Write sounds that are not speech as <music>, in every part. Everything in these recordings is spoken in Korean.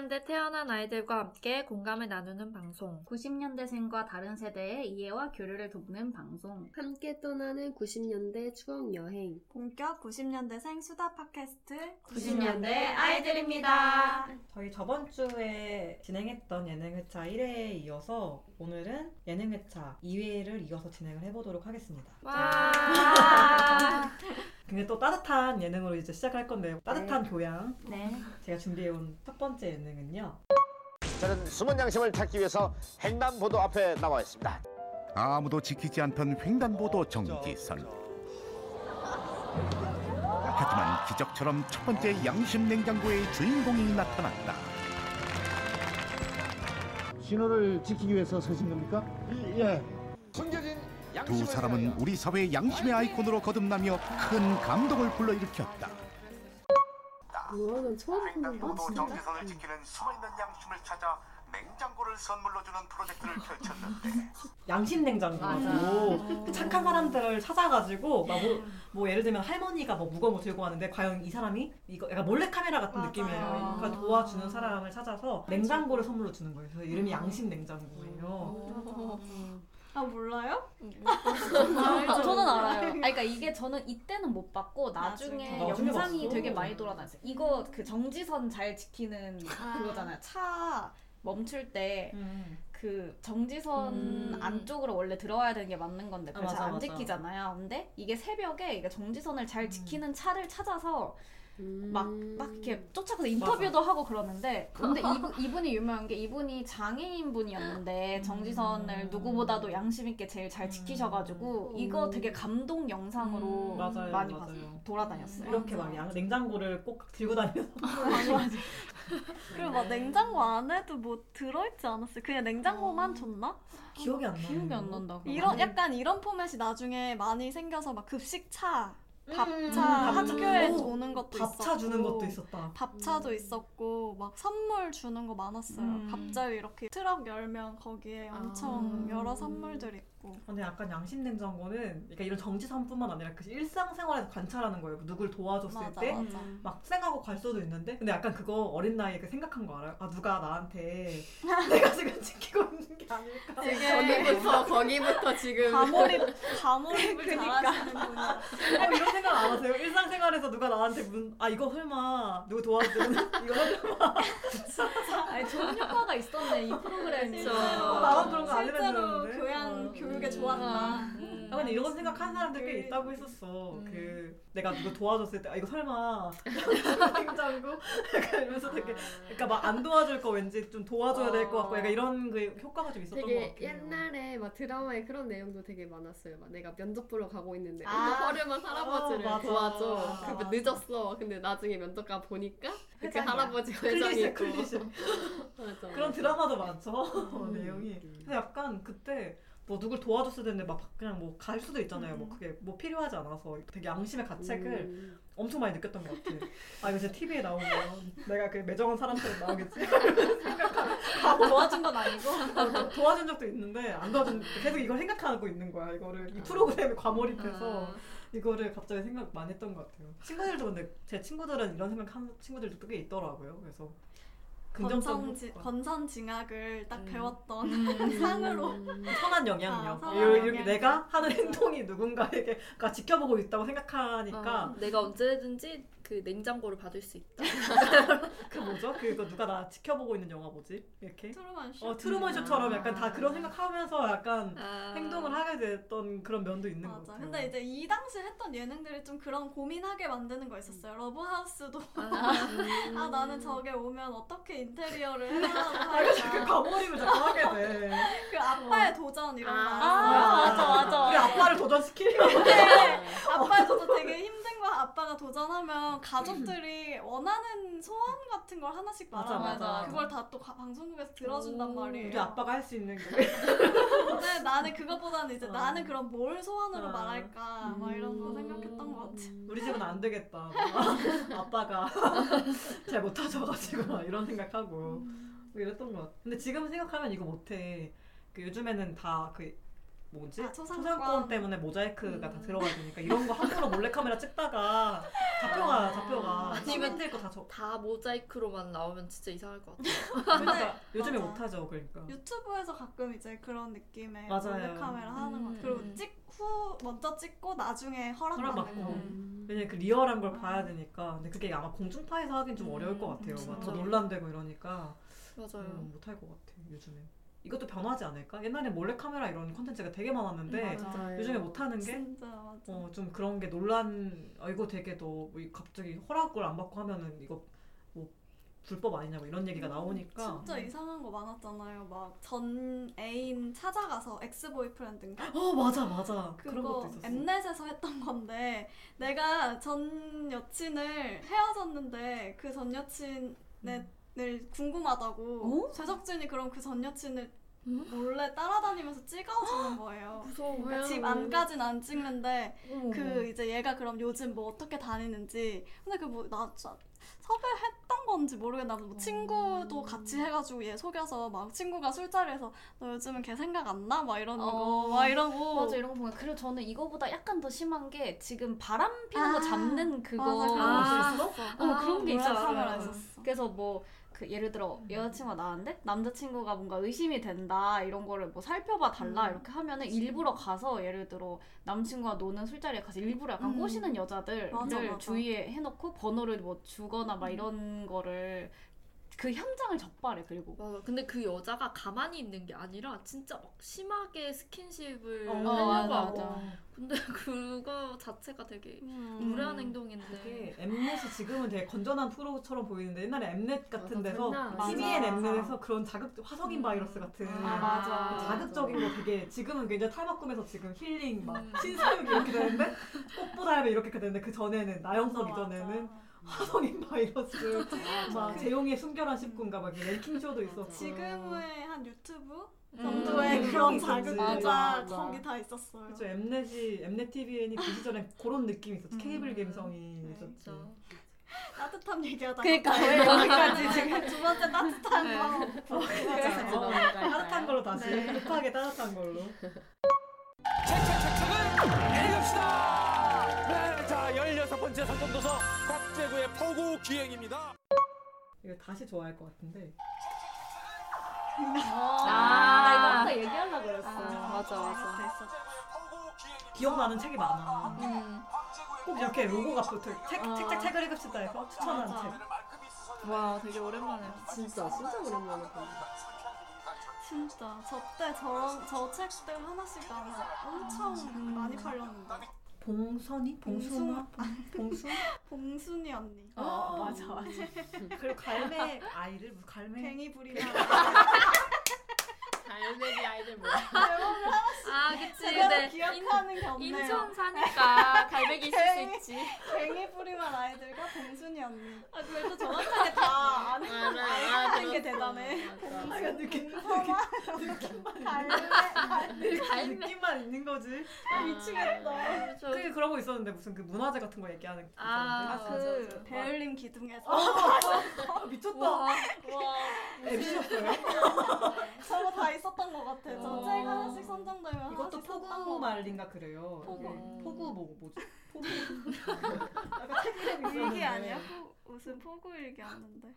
90년대 태어난 아이들과 함께 공감을 나누는 방송. 90년대생과 다른 세대의 이해와 교류를 돕는 방송. 함께 떠나는 90년대 추억 여행. 본격 90년대생 수다 팟캐스트 90년대 아이들입니다. 저희 저번 주에 진행했던 예능회차 1회에 이어서 오늘은 예능회차 2회를 이어서 진행을 해보도록 하겠습니다. 와. <laughs> 근데 또 따뜻한 예능으로 이제 시작할 건데요. 따뜻한 교양. 네. 제가 준비해온 첫 번째 예능은요. 저는 숨은 양심을 찾기 위해서 횡단보도 앞에 나와 있습니다. 아무도 지키지 않던 횡단보도 정지선. 하지만 기적처럼 첫 번째 양심 냉장고의 주인공이 나타났다. 신호를 지키기 위해서 서신 겁니까? 예. 숨겨진 두 사람은. 우리 사회의 양심의 아이콘으로 거듭나며 큰 감동을 불러일으켰다. 우와, 난 처음 듣는 거 횡단보도 진짜? 정지선을 지키는 숨어있는 양심을 찾아 냉장고를 선물로 주는 프로젝트를 펼쳤는데 <laughs> 양심 냉장고. 그 착한 사람들을 찾아가지고 막 뭐, 뭐 예를 들면 할머니가 뭐 무거운 거 들고 왔는데 과연 이 사람이 이거 약간 몰래 카메라 같은 맞아요. 느낌이에요. 그러니까 도와주는 사람을 찾아서 냉장고를 선물로 주는 거예요. 그래서 이름이 양심 냉장고예요. 아 몰라요? 아, <laughs> 저는 알아요. 아니, 그러니까 이게 저는 이때는 못 봤고 나중에, 나중에. 나중에 영상이 봤어. 되게 많이 돌아다녔어요. 이거 그 정지선 잘 지키는 그거잖아요. 차 멈출 때 음. 그 정지선 음. 안쪽으로 원래 들어와야 되는 게 맞는 건데 그걸 아, 잘 맞아, 안 맞아. 지키잖아요. 근데 이게 새벽에 이게 정지선을 잘 지키는 차를 찾아서 음. 막, 막 이렇게 쫓아가서 인터뷰도 하고 그러는데 근데 이분, 이분이 유명한 게 이분이 장애인 분이었는데 정지선을 누구보다도 양심 있게 제일 잘 지키셔가지고 이거 되게 감동 영상으로 음, 맞아요, 많이 맞아요. 봤어요. 돌아다녔어요. 이렇게 막 양, 냉장고를 꼭 들고 다니면서 <laughs> <laughs> 그리고 막 냉장고 안에도 뭐 들어있지 않았어요? 그냥 냉장고만 줬나? 기억이 안 나요. 기억이 안 난다. 이런 약간 이런 포맷이 나중에 많이 생겨서 막 급식차, 밥차, 음, 학교에 오, 오는 것도 밥차 있었고 주는 것도 있었다. 밥차도 있었고 막 선물 주는 거 많았어요. 음. 갑자기 이렇게 트럭 열면 거기에 엄청 아. 여러 선물들 있고. 근데 약간 양심 냉장고는 그러니까 이런 정지선뿐만 아니라 그 일상생활에서 관찰하는 거예요. 누굴 도와줬을 맞아 때 맞아. 막 생각하고 갈 수도 있는데 근데 약간 그거 어린 나이에 그 생각한 거 알아요? 아 누가 나한테 <laughs> 내가 지금 지키고 있는 게 아닐까 <laughs> 거기부터, 거기부터 지금. 과몰입 과몰입을 그니까. 잘하시는 분이야. 어, 이런 생각 안 하세요? 일상생활에서 누가 나한테 문, 아 이거 설마 누구 도와주는 이거 설마 아니 좋은 효과가 있었네 이 프로그램이. 어, 나만 그런 거안 실제로 해봤는데. 교양 어. 교 육에 좋았다. 아 근데 이런 생각하는 사람들 꽤 있다고 했었어. 그 내가 누구 도와줬을 때 아 이거 설마 <laughs> 냉장고 약간 이러면서 되게 그러니까 막 안 도와줄 거 왠지 좀 도와줘야 될 것 같고 약간 이런 그 효과가 좀 있었던 것 같아요. 옛날에 막 드라마에 그런 내용도 되게 많았어요. 막 내가 면접 보러 가고 있는데 아. 허름한 할아버지를 아, 맞아. 도와줘. 아, 그. 늦었어. 근데 나중에 면접 가 보니까 이렇게 회장이야. 할아버지가 회장이 클리셰. 클리셰. <laughs> 그런 드라마도 많죠 음. <laughs> 내용이. 근데 약간 그때 뭐 누굴 도와줬을 텐데 막 그냥 뭐 갈 수도 있잖아요. 뭐 그게 뭐 필요하지 않아서 되게 양심의 가책을 음. 엄청 많이 느꼈던 것 같아. 아 이거 진짜 TV에 나오면 내가 그 매정한 사람처럼 나오겠지. <laughs> 도와준 건 아니고. 어, <laughs> 도와준 적도 있는데 안 도와준 계속 이걸 생각하고 있는 거야. 이거를 이 프로그램에 과몰입해서 아. 이거를 갑자기 생각 많이 했던 것 같아요. 친구들도 근데 제 친구들은 이런 생각 하는 친구들도 꽤 있더라고요. 그래서 권선징, 효과. 권선징악을 딱 음. 배웠던 음. 상으로 음. 선한 영향력. 아, 선한 요- 이렇게 영향력. 내가 하는 행동이 누군가에게 가 지켜보고 있다고 생각하니까 어, 내가 언제든지 그 냉장고를 받을 수 있다. 그 뭐죠? 그거 누가 나 지켜보고 있는 영화 뭐지? 이렇게 트루먼 쇼. 어 트루먼 쇼처럼 약간 다 그런 생각하면서 약간 아. 행동을 하게 됐던 그런 면도 있는 것 맞아. 같아요. 근데 이제 이 당시 했던 예능들이 좀 그런 고민하게 만드는 거 있었어요. 러브하우스도 아. <laughs> 아 나는 저게 오면 어떻게 인테리어를 해나가고 아, 그래서 그 할까. 과몰입을 자꾸 하게 돼. 그 아빠의 도전 이런 거 아, 알았어요. 맞아, 맞아. 우리 아빠를 도전시키려고. 네, 아빠의 도전 되게 힘 든거 아빠가 도전하면 가족들이 원하는 소원 같은 걸 하나씩 맞아, 말하면 맞아. 그걸 다 또 방송국에서 들어준단 말이에요. 우리 아빠가 할 수 있는 게. 근데 <laughs> 나는 그거보다는 이제 어. 나는 그럼 뭘 소원으로 어. 말할까 막 이런 거 생각했던 것 같아. 우리 집은 안 되겠다. <laughs> 아빠가 <laughs> 잘 못하셔가지고 막 이런 생각하고 뭐 이랬던 것 같아. 근데 지금 생각하면 이거 못해. 그 요즘에는 다 그 뭐지 아, 초상권. 초상권 때문에 모자이크가 다 음. 들어가야 되니까 이런 거 함부로 몰래 카메라 찍다가 잡혀가 잡혀가 아니면 시민들 거다 저. 다 모자이크로만 나오면 진짜 이상할 것 같아요. <laughs> 그러니까 요즘에 맞아. 못하죠 그러니까. 유튜브에서 가끔 이제 그런 느낌의 맞아요. 몰래 카메라 하는 것 음. 그리고 찍후 먼저 찍고 나중에 허락받고. 거. 왜냐면 그 리얼한 걸 봐야 되니까 근데 그게 아마 공중파에서 하긴 좀 어려울 것 같아요 진짜. 막더 논란되고 이러니까 맞아요. 음, 못할 것 같아요 요즘에 이것도 변하지 않을까? 옛날에 몰래카메라 이런 콘텐츠가 되게 많았는데 맞아. 맞아요. 요즘에 못하는 게. 어, 좀 그런 게 논란, 어, 이거 되게 이- 갑자기 허락을 안 받고 하면은 이거 뭐 불법 아니냐고 이런 얘기가 나오니까. 진짜 이상한 거 많았잖아요. 막 전 애인 찾아가서 ex boyfriend인가? <gasps> 어, 맞아, 맞아. 그런 것도 그거 있었어. Mnet에서 했던 건데 내가 전 여친을 헤어졌는데 그 전 여친 을 궁금하다고 제작진이 그럼 그 전 여친을 몰래 따라다니면서 찍어주는 거예요. <gasps> 무서워요. 집 안까진 안 찍는데 그 이제 얘가 그럼 요즘 뭐 어떻게 다니는지 근데 그 뭐나 섭외했던 건지 모르겠나 뭐 친구도 같이 해가지고 얘 속여서 막 친구가 술자리에서 너 요즘은 걔 생각 안 나? 막 이러는 어. 거막 이러고 맞아 이런 거 보면 그리고 저는 이거보다 약간 더 심한 게 지금 바람 피는 아, 거 잡는 그거 맞아, 그런 아, 거 있었어. 어, 그런 게. 카메라 있었어. 그래서 뭐 그 예를 들어 여자친구가 나왔는데 남자친구가 뭔가 의심이 된다 이런 거를 뭐 살펴봐 달라 음. 이렇게 하면은 일부러 가서 예를 들어 남친구가 노는 술자리에 가서 일부러 약간 음. 꼬시는 여자들을 맞아, 맞아. 주위에 해놓고 번호를 뭐 주거나 막 음. 이런 거를 그 현장을 적발해 그리고 맞아. 근데 그 여자가 가만히 있는 게 아니라 진짜 막 심하게 스킨십을 어, 하려고 맞아, 하고. 맞아. 근데 <laughs> 그거 자체가 되게 음. 무례한 행동인데. 엠넷이 지금은 되게 건전한 프로처럼 보이는데 옛날에 엠넷 같은 맞아, 데서 장난 TVN. 엠넷에서 그런 자극 화성인 바이러스 같은 아, 맞아. 자극적인 거 되게 지금은 굉장히 탈바꿈해서 지금 힐링 막 음. 신사육 이렇게 되는데 <laughs> 꽃보다 이렇게 되는데 그 전에는 나영석 이전에는 맞아. 화성인 바이러스. 막 재용의 순결한 식구인가 막 이렇게 랭킹 쇼도 있었고. 지금의 한 유튜브 음. 정도의 음, 그런 맞아. 거기 다 있었어요. 그렇죠 엠넷이 엠넷 TVN이 그 시절에 그런 느낌이 있었지. 케이블 감성이 있었지. 진짜. 따뜻한 얘기하다가 그러니까. 여기까지 지금 두 번째 따뜻한 거. 맞아. 따뜻한 걸로 다시 네. 급하게 따뜻한 걸로. 읽읍시다. 네, 자, 16번째 선정도서 곽재구의 포구 기행입니다. 이거 다시 좋아할 것 같은데 나 이거 아까 얘기하려고 그랬어 맞아, 맞아. 됐어. 기억나는 책이 많아 음. 꼭 이렇게 로고가 붙어 책, 책책 책을 읽읍시다 해서 추천하는 맞아. 책 와, 되게 오랜만에. 진짜 진짜 오랜만에. 진짜 저 때 저런 저 책들 하나씩 나면 엄청 많이 팔렸는데 봉선이? 봉순아? 봉순? <laughs> 봉순이 언니 어 맞아 맞아 <laughs> 그리고 갈매 아이들 무슨 갈매 뱅이 부리나 <laughs> 갈매기 아이들 뭐야? 아, 그치. 근데 기억하는 게 없네요 인천 사니까 갈매기 있을 수 있지. 뱅이 부리만 아이들과 봉순이 언니. 아 그래도 정확하게 다 아는 아는 게 대단해. 아, 이거 느낌, 갈매 갈매 <laughs> 갈매. 느낌만 있는 거지. 미치겠다. 저- 그게 그런 거 있었는데 무슨 그 문화재 같은 거 얘기하는 게 아, 있었는데 맞아, 그. 베를린 기둥에서. <laughs> 아, 미쳤다. 와, MC셨어요? 저거 다 있었던 것 같아. 저 어. 책 하나씩 선정되면 썼던 포구 거 말린가 그래요 포구. 이게 포구 뭐 뭐지? 포구 <laughs> 책 일기 있었는데. 아니야? 포, 무슨 포구 일기 아는데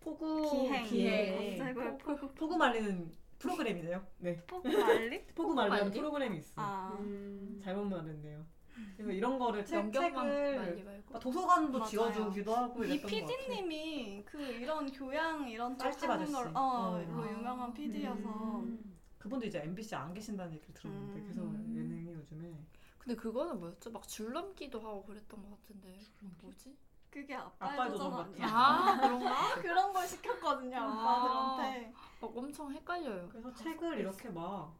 포구 기행 기행 검색어에 포구 포구 말리는 프로그램이네요 네 포구 말리? <laughs> 포구 말리는 말리? 프로그램이 있어 아 음. 잘못 말했네요 그래서 이런 거를 책, 책을 도서관도 맞아요. 지어주기도 하고 이 PD님이 그 이런 교양 이런 쪽 쌀집 하는 아저씨. 걸 어, 어. 로 유명한 PD여서 그분도 이제 MBC 안 계신다는 얘기를 들었는데 음. 그래서 예능이 요즘에 근데 그거는 뭐였죠? 막 줄넘기도 하고 그랬던 것 같은데. 뭐지? 그게 아빠의 도전. 아니야? 아, <laughs> 그런가? 그런 걸 시켰거든요 아. 아빠들한테 막 엄청 헷갈려요. 그래서 책을 이렇게 막,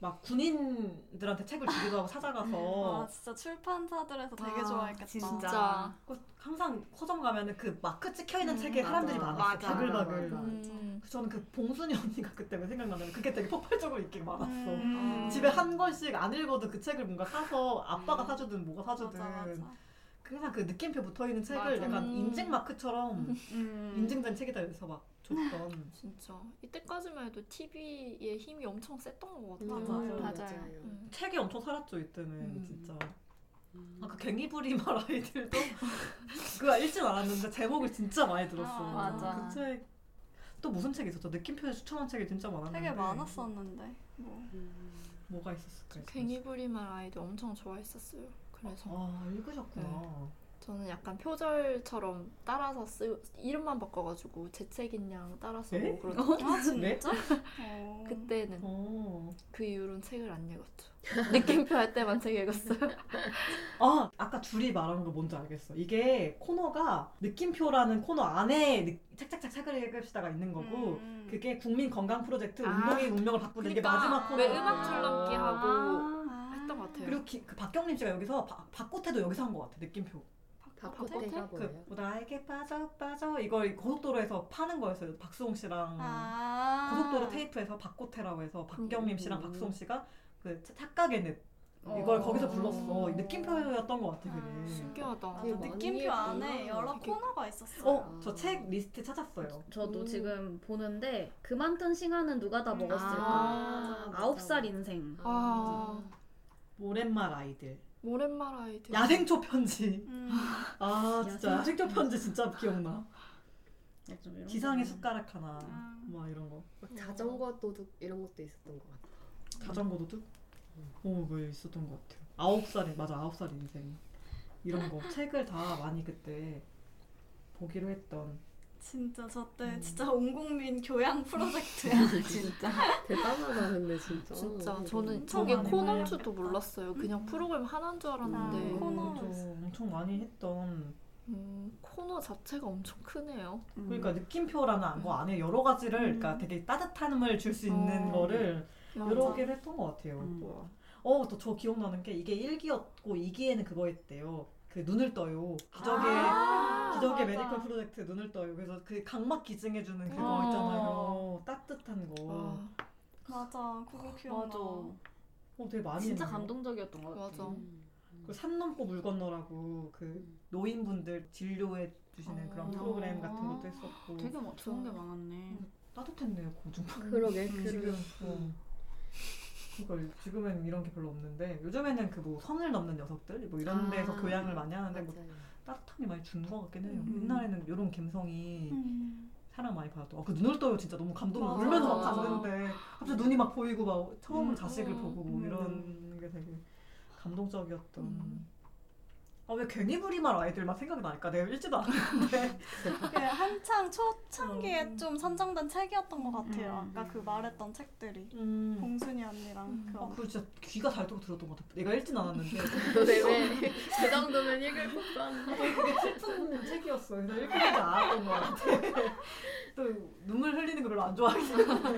막 군인들한테 책을 주기도 하고 찾아가서 <laughs> 아 진짜 출판사들에서 되게 아, 좋아했겠다 진짜. 그 항상 서점 가면은 그 마크 찍혀 있는 음, 책에 사람들이 맞아. 많았어 맞아. 바글바글 맞아. 음. 그래서 저는 그 봉순이 언니가 그때 왜 생각나냐면 그게 되게 폭발적으로 인기가 많았어 음. 집에 한 권씩 안 읽어도 그 책을 뭔가 사서 아빠가 사주든 뭐가 사주든 맞아 맞아 항상 그 느낌표 붙어 있는 책을 맞아. 약간 음. 인증 마크처럼 음. 인증된 책이다 해서 막 줬던. <laughs> 진짜 이때까지만 해도 TV의 힘이 엄청 셌던 것 같아요. 음, 맞아요. 음. 책이 엄청 살았죠 이때는 음. 진짜. 아그 갱이부리말 아이들도 <laughs> 그거 읽진 않았는데 제목을 진짜 많이 들었어. 아, 맞아. 그 책. 또 무슨 책 있었죠? 느낌표에 추천한 책이 진짜 많았는데. 되게 많았었는데. 뭐. 뭐가 있었을까? 갱이부리말 아이도 엄청 좋아했었어요. 그래서 아 읽으셨구나. 저는 약간 표절처럼 따라서 쓰 이름만 바꿔가지고 제 책인 양 따라 쓰고 에? 그런 아 네? 진짜? 어. <laughs> 그때는 어. 그 이후로는 책을 안 읽었죠. <laughs> 느낌표 할 때만 책 읽었어요. <laughs> 아 아까 줄이 말한 거 뭔지 알겠어. 이게 코너가 느낌표라는 코너 안에 느- 착착착 책을 읽읍시다가 있는 거고 음. 그게 국민 건강 프로젝트 아. 운동의 운명을 바꾸는 그러니까 마지막 코너. 왜 음악 줄넘기 하고 아. 했던 것 같아요. 그리고 기- 그 박경림 씨가 여기서 바, 박고테도 여기서 한 것 같아 느낌표. 다 바꿔? 바꿔가 뭐예요? 그 나에게 빠져 빠져 이걸 고속도로에서 파는 거였어요. 박수홍 씨랑 아. 고속도로 테이프에서 박고테라고 해서 박경림 씨랑 음. 박수홍 씨가 그 차- 착각의 늪 이걸 어. 거기서 불렀어. 느낌표였던 것 같아 그게. 아. 신기하다. 맞아, 느낌표. 안에 여러 되게- 코너가 있었어요. 어, 저 책 리스트 찾았어요. 저도 음. 지금 보는데 그만둔 시간은 누가 다 음. 먹었을까? 아, 아홉 살 인생. 아 오랜말 아이들. 오랜말 아이들. 야생초 편지. 음. 아 진짜 야생초 편지 진짜 기억나. 지상의 거. 숟가락 하나. 아. 막 이런 거. 막 자전거 도둑 이런 것도 있었던 것 같아. 자전거 도둑? 어, 뭐 있었던 것 같아요. 아홉 살이 맞아 아홉 살 인생. 이런 거 <laughs> 책을 다 많이 그때 보기로 했던. 진짜 저때 음. 진짜 온 국민 교양 프로젝트야. <laughs> <laughs> 진짜. 대단하다 근데 진짜. 진짜 어, 저는 저게 많이 코너인 많이 줄도 몰랐어요. 그냥 프로그램 하나인 줄 알았는데 아, 코너. 엄청 많이 했던. 음, 코너 자체가 엄청 크네요. 그러니까 느낌표라는 거 안에 여러 가지를 그러니까 되게 따뜻함을 줄 수 있는 어. 거를 여러 맞아. 개를 했던 것 같아요. 음. 와. 어, 또 저 기억나는 게 이게 1기였고 2기에는 그거였대요. 그 눈을 떠요. 기적의 아, 기적의 맞아. 메디컬 프로젝트 눈을 떠요. 그래서 그 각막 기증해 주는 그거 어. 있잖아요. 따뜻한 거. 와, 맞아, 그거 기억나. 맞아. 어, 되게 많이 진짜 했네요. 감동적이었던 것 같아. 맞아. 음. 그산 넘고 물 건너라고 그 노인분들 진료해 주시는 그런 어. 프로그램 같은 것도 했었고 되게 뭐 좋은 게 많았네. 따뜻했네요 고중. 그러게 지금 그러게. 어. 그러니까 지금은 이런 게 별로 없는데 요즘에는 그 뭐 선을 넘는 녀석들 뭐 이런 아. 데서 교양을 많이 하는데 뭐 맞아요. 따뜻함이 많이 주는 것 같긴 해요. 음. 옛날에는 이런 감성이 음. 사랑 많이 받았던. 아, 그 눈을 떠요 진짜 너무 감동. 울면서 막. 봤는데 갑자기 눈이 막 보이고 막 처음 음. 자식을 음. 보고 뭐 음. 이런 게 되게 감동적이었던. 음. 아왜 괜히 부리말 아이들만 생각이 나니까 내가 읽지도 않았는데. 그 <laughs> 한창 초창기에 음. 좀 선정된 책이었던 것 같아요. 음. 아까 그 말했던 책들이. 음. 봉순이 언니랑 음. 그아 그거 진짜 귀가 잘 뜨고 들었던 것 같아. 내가 읽진 않았는데. 근데 <laughs> 왜그 <laughs> 정도면 읽을 법도 한데. 되게 슬픈 책이었어. 그래서 읽히지 않았던 것 같아. 또 눈물 흘리는 거 별로 안 좋아하기 때문에.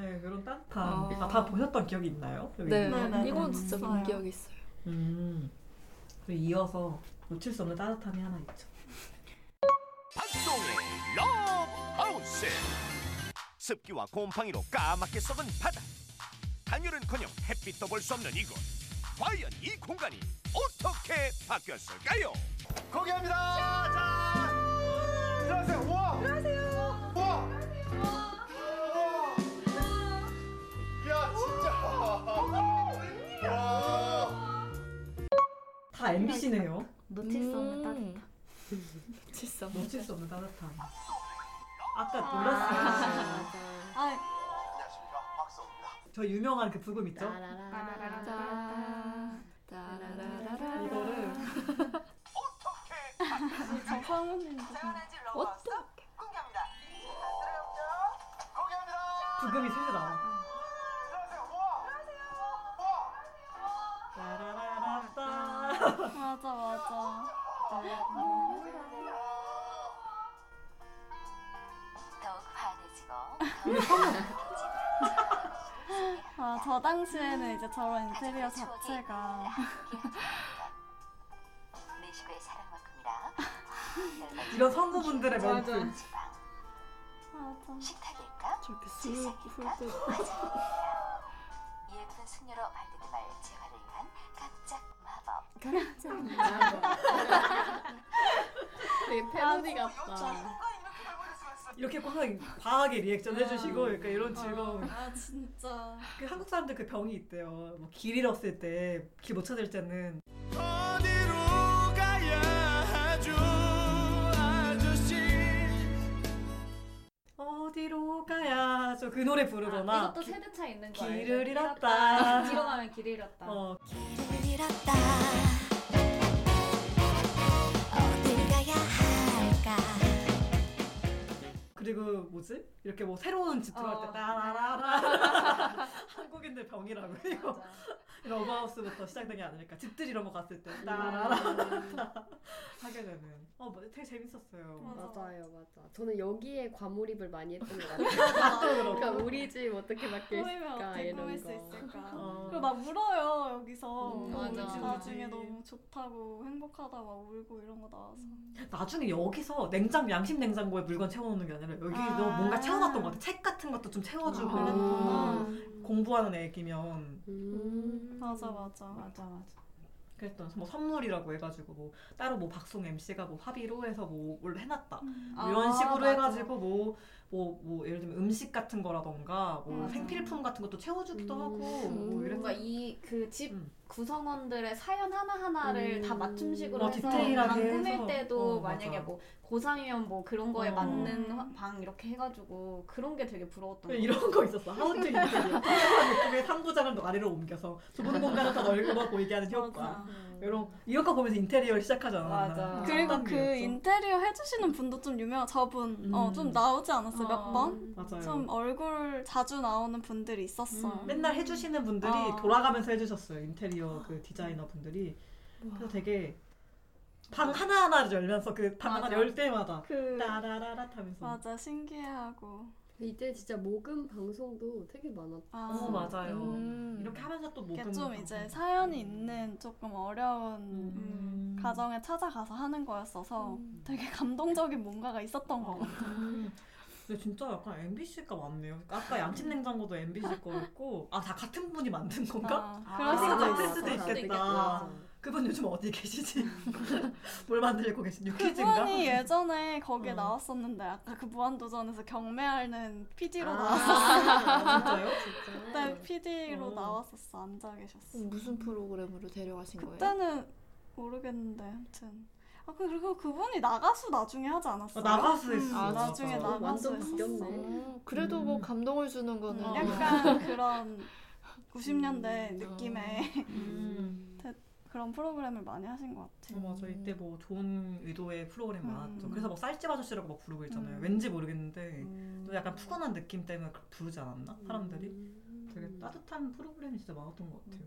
네, 그런 따뜻한. 아. 아, 다 보셨던 기억이 있나요? 여기 네, 있는 거? 네, 네. 이건 진짜 본. 기억이 있어요. 음. 그리고 이어서 놓칠 수 없는 따뜻함이 하나 있죠. 박동의 러브하우스 습기와 곰팡이로 까맣게 썩은 바다 단열은커녕 햇빛도 볼 수 없는 이곳 과연 이 공간이 어떻게 바뀌었을까요? 공개합니다. 자. 들어가세요. 다 MBC네요. 놓칠 수 없는 따뜻함. 음. 놓칠 수 없는 놓칠 수 없는 따뜻함. 아까 놀랐어요. 아, 안녕하십니까. 박성입니다. 저 유명한 그 부금 있죠? 따라라라. 이거를 어떻게 저 성우님도. 어떻게? 공개합니다. 공개합니다. 부금이 셋이 나와. 맞아, 맞아. 더욱 환해지고 아, 저 당시에는 이제 저런 인테리어 자체가. 내 <laughs> 이런 성우분들의 멘트. 맞아. 식탁일까? 저렇게 술? 풀고 화장일까? 예쁜 숙녀로 발돋움할 재활 되게 패러디 같다. 이렇게 과하게, 과하게 리액션 해주시고 그러니까 이런 즐거움. 아 진짜. 그 한국 사람들 그 병이 있대요. 뭐 길 잃었을 때 길 못 찾을 때는 어디로 가야 저그 노래 부르거나 아, 이것도 세대 차 있는 거 알죠? 길을 잃었다. 뒤로 가면 길을 잃었다. 어, 길을 잃었다 어딜 가야 그리고 뭐지? 이렇게 뭐 새로운 집 들어갈 때 따라라라 <laughs> 한국인들 병이라고 이거 러브하우스부터 <laughs> 시작된 게 아닐까 집들 이런 거 갔을 때 따라라 <laughs> 하게 되는 어 뭐, 되게 재밌었어요 맞아요, 맞아. 저는 여기에 과몰입을 많이 했던 것 같아요. 그렇고. 그러니까 우리 집 어떻게 바뀔까 이런 거. 수 있을까. 어. 그리고 막 울어요 여기서. 음, 우리 맞아. 집 맞아. 나중에 너무 좋다고 행복하다 막 울고 이런 거 나와서. 나중에 여기서 냉장 양심 냉장고에 물건 채워놓는 게 아니라 여기도 아. 뭔가 채워놨던 것 같아 책 같은 것도 좀 채워주고 아. 그랬구나 공부하는 애기면 음. 맞아 맞아. 맞아 맞아. 그랬던 뭐 선물이라고 해가지고 뭐 따로 뭐 박송 MC가 뭐 합의로 해서 뭐뭘 해놨다 뭐 이런 아, 식으로 맞아. 해가지고 뭐 뭐 뭐 예를 들면 음식 같은 거라던가 뭐 맞아. 생필품 같은 것도 채워주기도 음. 하고 뭐 뭔가 이래서 이그 집 음. 구성원들의 사연 하나 하나를 음. 다 맞춤식으로 어, 해서 디테일하게 방 꾸밀 해서. 때도 어, 만약에 맞아. 뭐 고3이면 뭐 그런 거에 어. 맞는 화- 방 이렇게 해가지고 그런 게 되게 부러웠던 거 이런 거 있었어 하우트 인테리어 느낌의 상부장을 아래로 옮겨서 좁은 공간을 더 넓어 보이게 하는 효과 맞아. 이런 이런 거 보면서 인테리어를 시작하잖아 맞아. 그리고 한 그. 인테리어 해주시는 분도 좀 유명. 저분 음. 어 좀 나오지 않았어요 어. 몇 번? 맞아요 좀 얼굴 자주 나오는 분들이 있었어. 음. 맨날 해주시는 분들이 어. 돌아가면서 해주셨어요 인테리어 그 디자이너 분들이 그래서 되게 방 하나 하나를 열면서 그 방 하나 맞아. 열 때마다 그 따라라라 하면서 맞아 신기해하고. 이때 진짜 모금 방송도 되게 많았다. 아, 어 맞아요 음. 이렇게 하면서 또 이게 모금 좀 이제 사연이 있는 조금 어려운 음. 가정에 찾아가서 하는 거였어서 되게 감동적인 뭔가가 있었던 거 같아. 음. 근데 진짜 약간 MBC가 많네요. 아까 양심 냉장고도 MBC 거였고 아 다 같은 분이 만든 건가? 아, 그럴 아, 수도 같을. 수도 있겠다. 그분 요즘 어디 계시지? <laughs> 뭘 만들고 계신 유퀴즈인가? 그분이 예전에 거기에 어. 나왔었는데 아까 그 무한도전에서 경매하는 PD로 아, 나왔었어. 아, 진짜요? 진짜. 그때 PD로 어. 나왔었어. 앉아 계셨어. 무슨 프로그램으로 데려가신 거예요? 그때는 모르겠는데 아무튼. 아 그- 그리고 그분이 나가수 나중에 하지 않았어요? 어, 나가수 음, 했어. 아, 나중에 진짜? 나가수 완전 했었어. 바뀌었네. 어, 그래도 뭐 음. 감동을 주는 거는 음, 어. 약간 그런 <laughs> 90년대 음. 느낌의 음. 그런 프로그램을 많이 하신 것 같아요. 어, 맞아 이때 뭐 좋은 의도의 프로그램 많았죠. 음. 그래서 막 쌀집 아저씨라고 막 부르고 있잖아요. 음. 왠지 모르겠는데 음. 또 약간 푸근한 느낌 때문에 그렇게 부르지 않았나? 사람들이 음. 되게 따뜻한 프로그램이 진짜 많았던 것 같아요.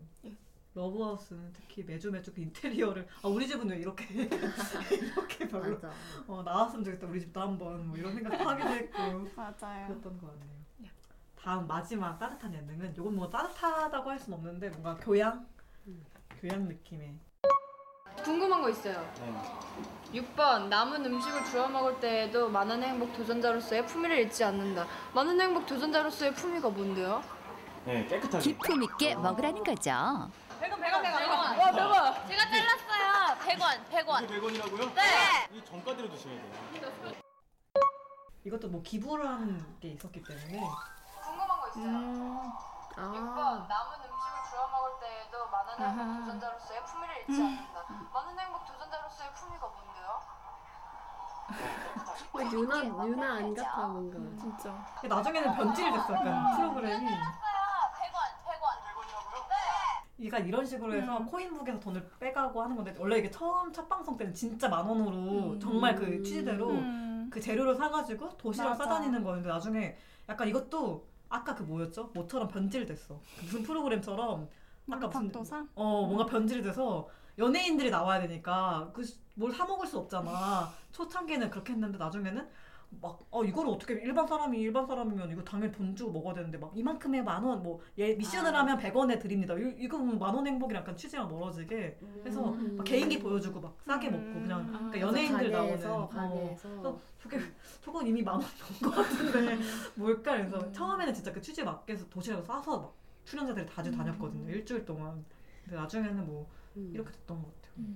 예. 러브하우스는 특히 매주 매주 그 인테리어를 아 우리 집은 왜 이렇게 <laughs> 이렇게 별로 맞아. 어 나왔으면 좋겠다 우리 집도 한번 뭐 이런 생각도 하기도 했고 맞아요. 그랬던 것 같네요. 예. 다음 마지막 따뜻한 예능은 이건 뭐 따뜻하다고 할순 없는데 뭔가 교양 음. 교양 느낌의 궁금한 거 있어요. 6번 남은 음식을 주워 먹을 때에도 많은 행복 도전자로서의 품위를 잃지 않는다. 많은 행복 도전자로서의 품위가 뭔데요? 네, 깨끗하게. 기품 있게 먹으라는 거죠. 100원 100원 100원. 와 100원. 제가 잘랐어요. 100원, 100원. 이게 100원이라고요? 네. 이 정가대로 드셔야 돼요. 이것도 뭐 기부를 하는 게 있었기 때문에 궁금한 거 있어요. 아. 6번 남은 음식을 주워 먹을 때에도 많은 행복 도전자로서의 품위를 잃지 않는다. 많은 행복 도전자로서의 품위가 뭔데요? 어, 유나 유나 안 같아 뭔가. 진짜 근데 나중에는 변질이 됐어 약간 프로그램이 100원, 100원. 그러니까 이런 식으로 해서 코인북에서 돈을 빼가고 하는 건데 원래 이게 처음 첫 방송 때는 진짜 만 원으로 정말 그 취지대로 음. 그 재료를 사가지고 도시락. 싸다니는 거였는데 나중에 약간 이것도 아까 그 뭐였죠? 뭐처럼 변질됐어. 그 무슨 프로그램처럼 아까 무슨? 어 뭔가 변질돼서 연예인들이 나와야 되니까 그 뭘 사 먹을 수 없잖아. 초창기에는 그렇게 했는데 나중에는 막 어 이거를 어떻게 일반 사람이 일반 사람이면 이거 당연히 돈 주고 먹어야 되는데 막 이만큼에 만원 뭐 얘 미션을 아. 하면 100원에 드립니다. 이, 이거 뭐 만원 행복이랑 약간 취지랑 멀어지게 해서 음. 막 개인기 보여주고 막 싸게 먹고 그냥 음. 그러니까 연예인들 가게에서 나오는 어. 가게에서. 그래서 저게 저건 이미 만 원이 넘은 것 같은데 <laughs> 뭘까 그래서 처음에는 진짜 그 취지에 맞게 해서 도시락을 싸서 막 출연자들이 다주 다녔거든요 일주일 동안 근데 나중에는 뭐 음. 이렇게 됐던 것 같아요.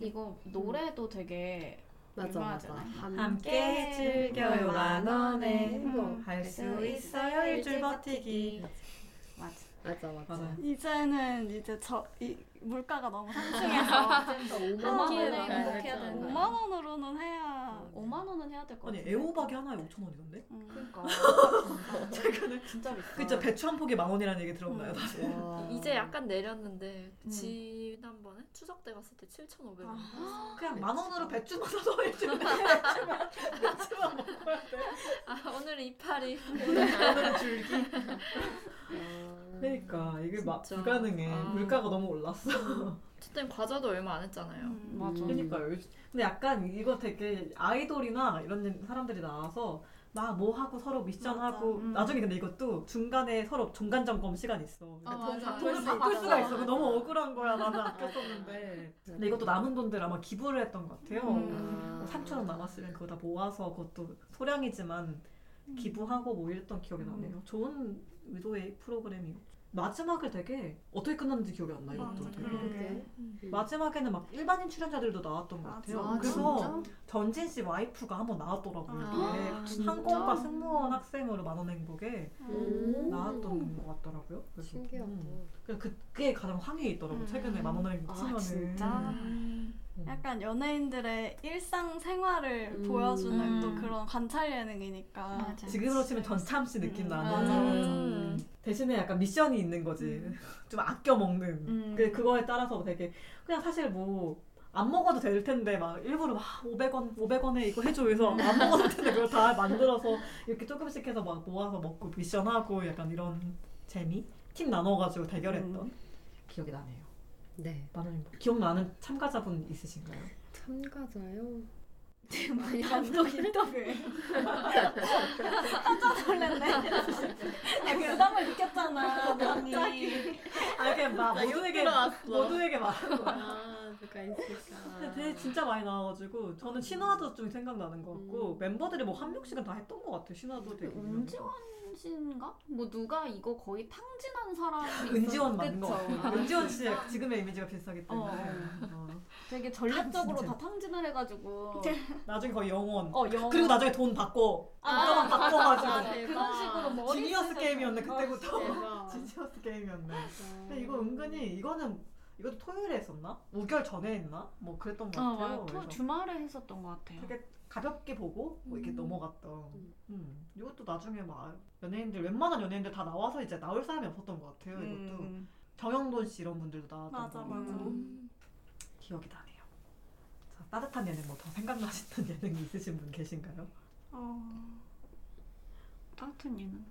이거 노래도 되게 맞아. 맞아. 함께 즐겨요 만 원에 음. 할수 있어요 일주일 버티기. 맞아. 맞아 맞아. 이제는 이제 저 이 물가가 너무 상승해서 이제는 더 5만 원에 행복해야 행복해야 되는 되는 거야. 5만 원으로는 해야 5만 원은 해야 될것 아니 같아. 애호박이 하나에 5천 원이던데? 그러니까 <laughs> 최근에 진짜 비싸. 그쵸 배추 한 폭에 만 원이라는 얘기 들었나요? 다시? 이제 약간 내렸는데 음. 지난번에 추석 때 갔을 때 7,500원. 아. 그냥 만 원으로 배추만 사서 <laughs> 일주일에 배추만 배추만 먹어야 돼. 아 오늘 이파리. 오늘은 줄기. 그러니까 이게 막 진짜. 불가능해. 아. 물가가 너무 올랐어. <laughs> 어쨌든 과자도 얼마 안 했잖아요. 맞아. 그러니까요. 근데 약간 이거 되게 아이돌이나 이런 사람들이 나와서 막 뭐 하고 서로 미션 하고 음. 나중에 근데 이것도 중간에 서로 중간 점검 시간 있어. 근데 아, 돈 맞아. 돈을 수 바꿀. 수가 있어. 너무 억울한 거야. 나는 아꼈었는데. <laughs> 근데 이것도 남은 돈들 아마 기부를 했던 것 같아요. 음. 3천 원 남았으면 그거 다 모아서 그것도 소량이지만 기부하고 뭐 이랬던 기억이 나네요. 좋은 의도의 프로그램이요. 마지막에 되게 어떻게 끝났는지 기억이 안 나. 이것도 맞아, 되게. 그러게. 마지막에는 막 일반인 출연자들도 나왔던 것 같아요. 아, 그래서 전진 씨 와이프가 한번 나왔더라고요. 아? 항공과 승무원 학생으로 만원 행복에 음. 나왔던 것 같더라고요. 그래서, 신기하다. 음. 그래서 그게 가장 황위에 있더라고 요. 음. 최근에 만원 행복 아, 치면은. 진짜? 음. 약간 연예인들의 일상 생활을 음. 보여주는 또 음. 그런 관찰 예능이니까 맞아. 지금으로 치면 전참 씨 느낌 음. 나는. 음. 대신에 약간 미션이 있는 거지. 좀 아껴 먹는. 음. 그 그거에 따라서 되게 그냥 사실 뭐. 안 먹어도 될 텐데 막 일부러 막 500원 500원에 이거 해줘 그래서 안 먹어도 될 텐데 그걸 다 만들어서 이렇게 조금씩 해서 막 모아서 먹고 미션하고 약간 이런 재미 팀 나눠가지고 대결했던 기억이 나네요. 네. 많은 기억나는 참가자분 있으신가요? 참가자요. 감독 인터뷰에 깜짝 놀랐네. 아, 부담을 느꼈잖아, 언니. 아 그냥 막 모두에게 모두에게 말한 거야. 아 누가 있을까. 되게 진짜 많이 나와가지고 저는 신화도 좀 생각나는 것 같고 멤버들이 뭐 한 명씩은 다 했던 것 같아요. 신화도 되게. 은지원 씨인가? 뭐 누가 이거 거의 탕진한 사람이 <laughs> 은지원 맞는 것 그쵸? 같아요. 은지원 씨 지금의 이미지가 비슷하기 때문에 어. 어. 되게 전략적으로. 다 탕진을 해가지고 <laughs> 나중에 거의 영원. 어 영어 그리고 나중에 돈 바꿔. 돈만 바꿔가지고. 맞아. 그런 식으로 머리 지니어스. 게임이었네 그때부터. <laughs> 지니어스 게임이었네. 근데 이거 은근히 이거는 이것도 토요일에 했었나? 우결 전에 했나? 뭐 그랬던 것 어, 같아요. 맞아. 그래서 주말에 했었던 것 같아요. 되게 가볍게 보고 뭐 이렇게 음. 넘어갔던. 음. 이것도 나중에 막 연예인들 웬만한 연예인들 다 나와서 이제 나올 사람이 없었던 것 같아요. 이것도 음. 정영돈 씨 이런 분들도 나왔던 맞아, 거 맞아. 같고 기억이 나네요. 자, 따뜻한 예능 뭐 더 생각나시는 <laughs> 예능 있으신 분 계신가요? 어, 따뜻한 예능.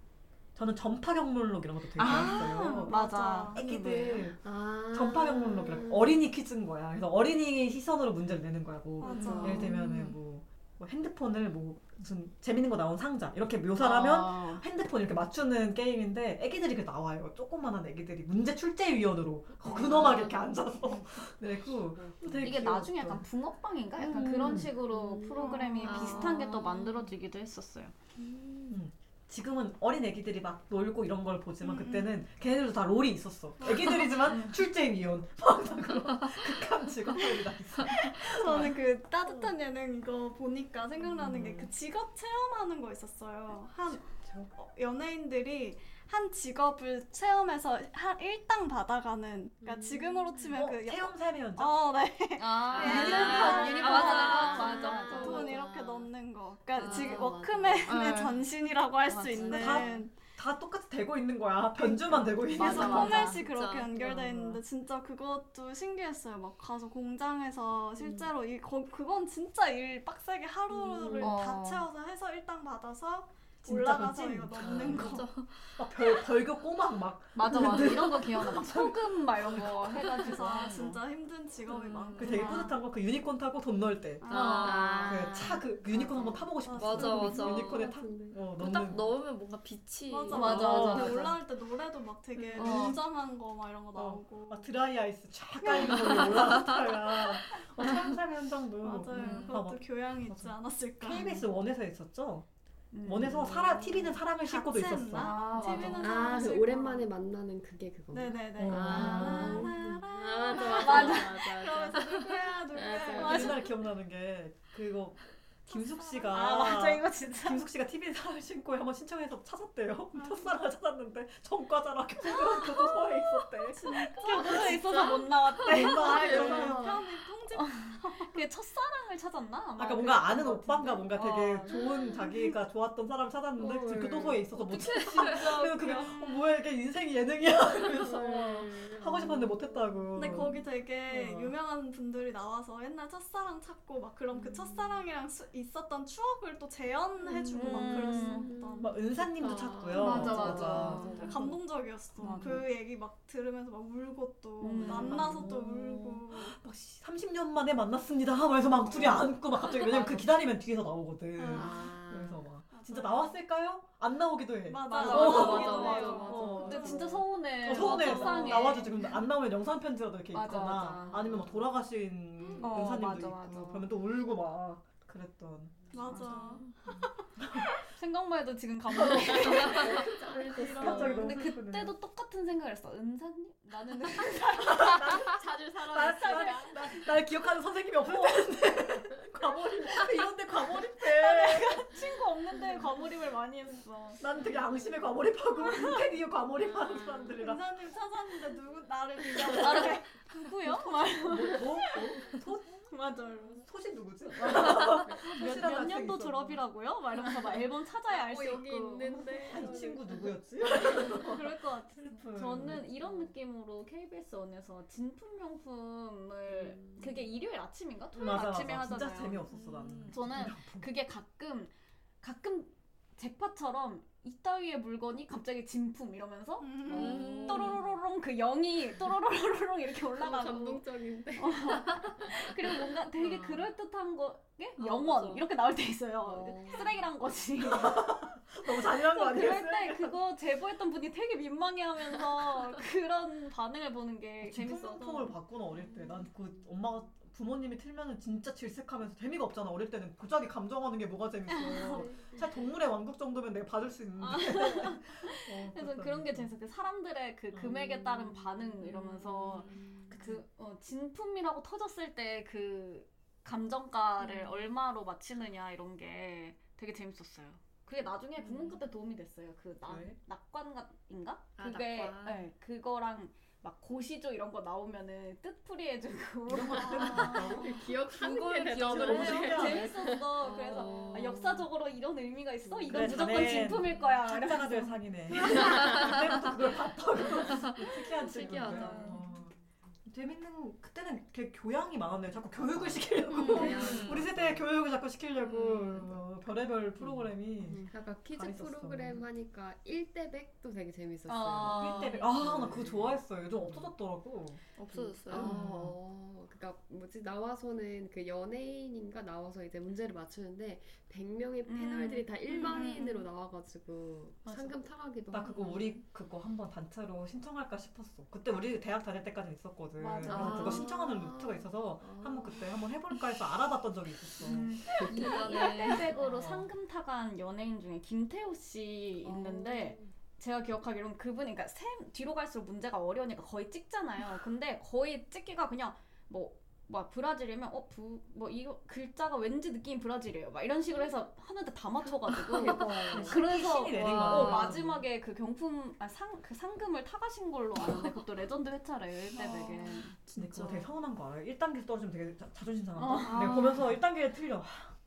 저는 전파경물록 이런 것도 되게 아, 좋아했어요. 맞아. 애기들 아. 전파경물록이랑 어린이 퀴즈인 거야. 그래서 어린이 시선으로 문제를 내는 거야. 뭐 맞아. 예를 들면은 뭐, 뭐 핸드폰을 뭐 무슨 재밌는 거 나온 상자 이렇게 묘사를 하면 아. 핸드폰 이렇게 맞추는 게임인데 애기들이 이렇게 나와요. 조그만한 애기들이 문제 출제 위원으로 근엄하게 이렇게 앉아서 <laughs> 내고 되게 이게 나중에 귀엽죠. 약간 붕어빵인가? 약간 음. 그런 식으로 프로그램이 아. 비슷한 게 또 만들어지기도 했었어요. 음. 지금은 어린 애기들이 막 놀고 이런 걸 보지만 음, 그때는 걔네들도 다 롤이 있었어. 애기들이지만 출제위원 <laughs> 막다 그런 극한 직업들이 다 있어. 저는 그 따뜻한 예능 이거 보니까 생각나는 게 그 직업 체험하는 거 있었어요. 한 어, 연예인들이 한 직업을 체험해서 한 일당 받아가는. 그러니까 지금으로 치면 어, 그 체험 세미 현장. 어, 네. 아, <laughs> 유니콘 맞아, 하다가 맞아, 맞아. 돈 이렇게 넣는 거. 그러니까 아, 지금 맞아. 워크맨의 네. 전신이라고 할수 맞아. 있는. 다, 다 똑같이 되고 있는 거야. 변주만 되고 있는 그래서 맞아, 거야. 맞아. 포맷이 그렇게. 연결돼 맞아. 있는데 진짜 그것도 신기했어요. 막 가서 공장에서 실제로 이 거, 그건 진짜 일 빡세게 하루를 음. 다 어. 채워서 해서 일당 받아서 올라가서 그치? 이거 넣는 거. <laughs> 막 벌, 벌교 꼬막 막. 맞아 맞아 이런 거 기억나 막 <laughs> 소금 막 이런 거 해가지고 하는 거. 진짜 힘든 직업이 많고. 그 되게 뿌듯한 거 그 유니콘 타고 돈 넣을 때. 아. 그차그 유니콘 한번 타보고 싶었어. 맞아, 맞아. 유니콘에 타. 어, 딱 넣는. 넣으면 뭔가 빛이 맞아 맞아, 맞아. 맞아. 근데 올라올 때 노래도 막 되게 어. 웅장한 거 막 이런 거 나오고. 막 드라이 아이스 쫙 깔리는 거 올라갔다가 <laughs> 어, 체험 삶의 현장도 맞아요. 음, 다 그것도 막 교양이 있지. 않았을까. KBS one에서 했었죠. 원해서 사랑 TV는 사랑을 싣고도 있었어. 아, TV는 맞아. 아, 사랑을 그. 오랜만에 만나는 그게 그거. 네네네. 어. 아, 맞아, 맞아, 맞아. 맞아. 그러면서 누구야 누구야. 맞아. 옛날에 기억나는 게 그거 김숙 씨가 아, 맞아. 이거 진짜. 김숙 씨가 TV 사랑을 신고 한번 신청해서 찾았대요. 첫사랑을 찾았는데 전과자라 교수들은 교도소에 있었대. 교도소에 있어서 못 나왔대. 못 나왔대. <laughs> 그게 첫사랑을 찾았나? 아까 뭔가 아는 오빠인가 뭔가 되게 어. 좋은 자기가 좋았던 사람 찾았는데 어, 지금 네. 교도소에 있어서 못 찾았어. 그래서 그게 어, 뭐야 이게 인생이 예능이야 <laughs> 이러면서 하고 싶었는데 못했다고. 근데 거기 되게 어. 유명한 분들이 나와서 옛날 첫사랑 찾고 막 그럼 그 첫사랑이랑 수- 있었던 추억을 또 재현해주고 막 음. 그랬었던. 막 은사님도 찾고요. 맞아 맞아. 맞아. 감동적이었어. 맞아. 그 얘기 막 들으면서 막 울고 또 음. 만나서 또 울고. 막 30년 만에 만났습니다. 그래서 막 둘이 안고 막 갑자기 왜냐면 그 <laughs> 기다리면 뒤에서 나오거든. 그래서 막 진짜 나왔을까요? 안 나오기도 해. 맞아, 맞아, 어, 맞아, 어, 맞아, 어, 맞아, 어, 근데 진짜 서운해. 어, 서운해. 속상해. 나와주지. 근데 안 나오면 영상 편지라도 이렇게 맞아, 있거나 맞아. 아니면 막 돌아가신 어, 은사님도 맞아, 있고 맞아. 그러면 또 울고 막 그랬던. 맞아. <laughs> 생각만 해도 지금 감동이. 갑자기 너무 근데 슬프네. 그때도 똑같은 생각을 했어. 은사님? 나는 찾을 나, 나, 날 기억하는 선생님이 없을 텐데 <laughs> 과몰입 이런데 과몰입해 친구 없는데 과몰입을 많이 했어. 난 되게 앙심에 과몰입하고 <laughs> 이후 과몰입하는 사람들이라 은사님 찾았는데 누구 나를 믿어. 나를 누구요? 막 뭐? 소? <laughs> 맞아요. 소신 누구지? <laughs> 몇, 몇 년도 있었는데. 졸업이라고? 막 이러면서 막 <laughs> 앨범 찾아야 알 수 어, 있고. 여기 있는데. 아, 이 친구 누구였지? 그럴 것 같아. 슬픈. 저는 이런 느낌으로 KBS 원에서 진품 명품을 그게 일요일 아침인가 토요일 맞아, 아침에 맞아. 하잖아요. 진짜 재미없었어 나는 저는 그게 가끔 가끔 잭팟처럼 이따위의 물건이 갑자기 진품 이러면서 음. 또로로로롱 그 영이 또로로로롱 이렇게 올라가고 감동적인데. 어. 그리고 뭔가 되게 그럴 듯한 거게 어, 영원 맞아. 이렇게 나올 때 있어요. 쓰레기란 거지. <laughs> 너무 잔인한 거 아니에요? 그럴 때 그거 제보했던 분이 되게 민망해하면서 그런 반응을 보는 게 재밌어서. 진품을 봤구나 어릴 때. 난 그 엄마가 부모님이 틀면은 진짜 질색하면서 재미가 없잖아. 어릴 때는 고작이 감정하는 게 뭐가 재밌어. 사 동물의 왕국 정도면 내가 봐줄 수 있는데. <laughs> 어, 아. 그래서 그런 게 재밌어. 그 사람들의 그 금액에 따른 반응 이러면서 그 어, 진품이라고 터졌을 때 그 감정가를 얼마로 맞히느냐 이런 게 되게 재밌었어요. 그게 나중에 국문과 때 도움이 됐어요. 그? 낙관인가? 아, 그게 낙관. 네, 그거랑 막 고시조 이런 거 나오면은 뜻풀이 해주고 <laughs> 기억 그걸 게 기억을 해요? 재밌었어. 그래서 아, 역사적으로 이런 의미가 있어? 이건 그래, 무조건 진품일 거야. 학자가 될 상이네. <laughs> 그때부터 그걸 봤다고. <laughs> 특이한 특이하다. 재밌는 그때는 그 교양이 많았네요. 자꾸 교육을 시키려고 교양. <laughs> 우리 세대 교육을 자꾸 시키려고 어, 별의별 프로그램이 약간 퀴즈 다 있었어. 프로그램 하니까 1대 100도 되게 재밌었어요. 아. 1대100. 아, 나 그거 좋아했어요. 요즘 없어졌더라고. 없어졌어요. 어, 그러니까 뭐지 나와서는 그 연예인인가 나와서 이제 문제를 맞추는데 100명의 패널들이 다 일반인으로 나와가지고 맞아. 상금 타가기도 나. 그거 우리 그거 한번 단체로 신청할까 싶었어. 그때 우리 대학 다닐 때까지 있었거든. 맞아. 그래서 그거 아. 신청하는 루트가 있어서 한번 그때 한번 해볼까 해서 알아봤던 적이 있었어. 네. 일대백으로 상금 타간 연예인 중에 김태호 씨 있는데 제가 기억하기로는 그분이 그러니까 샘 뒤로 갈수록 문제가 어려우니까 거의 찍잖아요. 근데 거의 찍기가 그냥 뭐. 뭐 브라질이면 어 부 뭐 이거 글자가 왠지 느낌이 브라질이에요. 막 이런 식으로 해서 하는데 다 맞춰가지고 <laughs> 그래서 신이 내린 와, 거야. 어, 마지막에 그 경품 아, 상그 상금을 타가신 걸로 아는데 그것도 레전드 회차래요 1대 100에. 근데 그거 되게 서운한 거 알아요? 1단계 떨어지면 되게 자, 자존심 상한다. 어. 내가 보면서 1단계 틀려.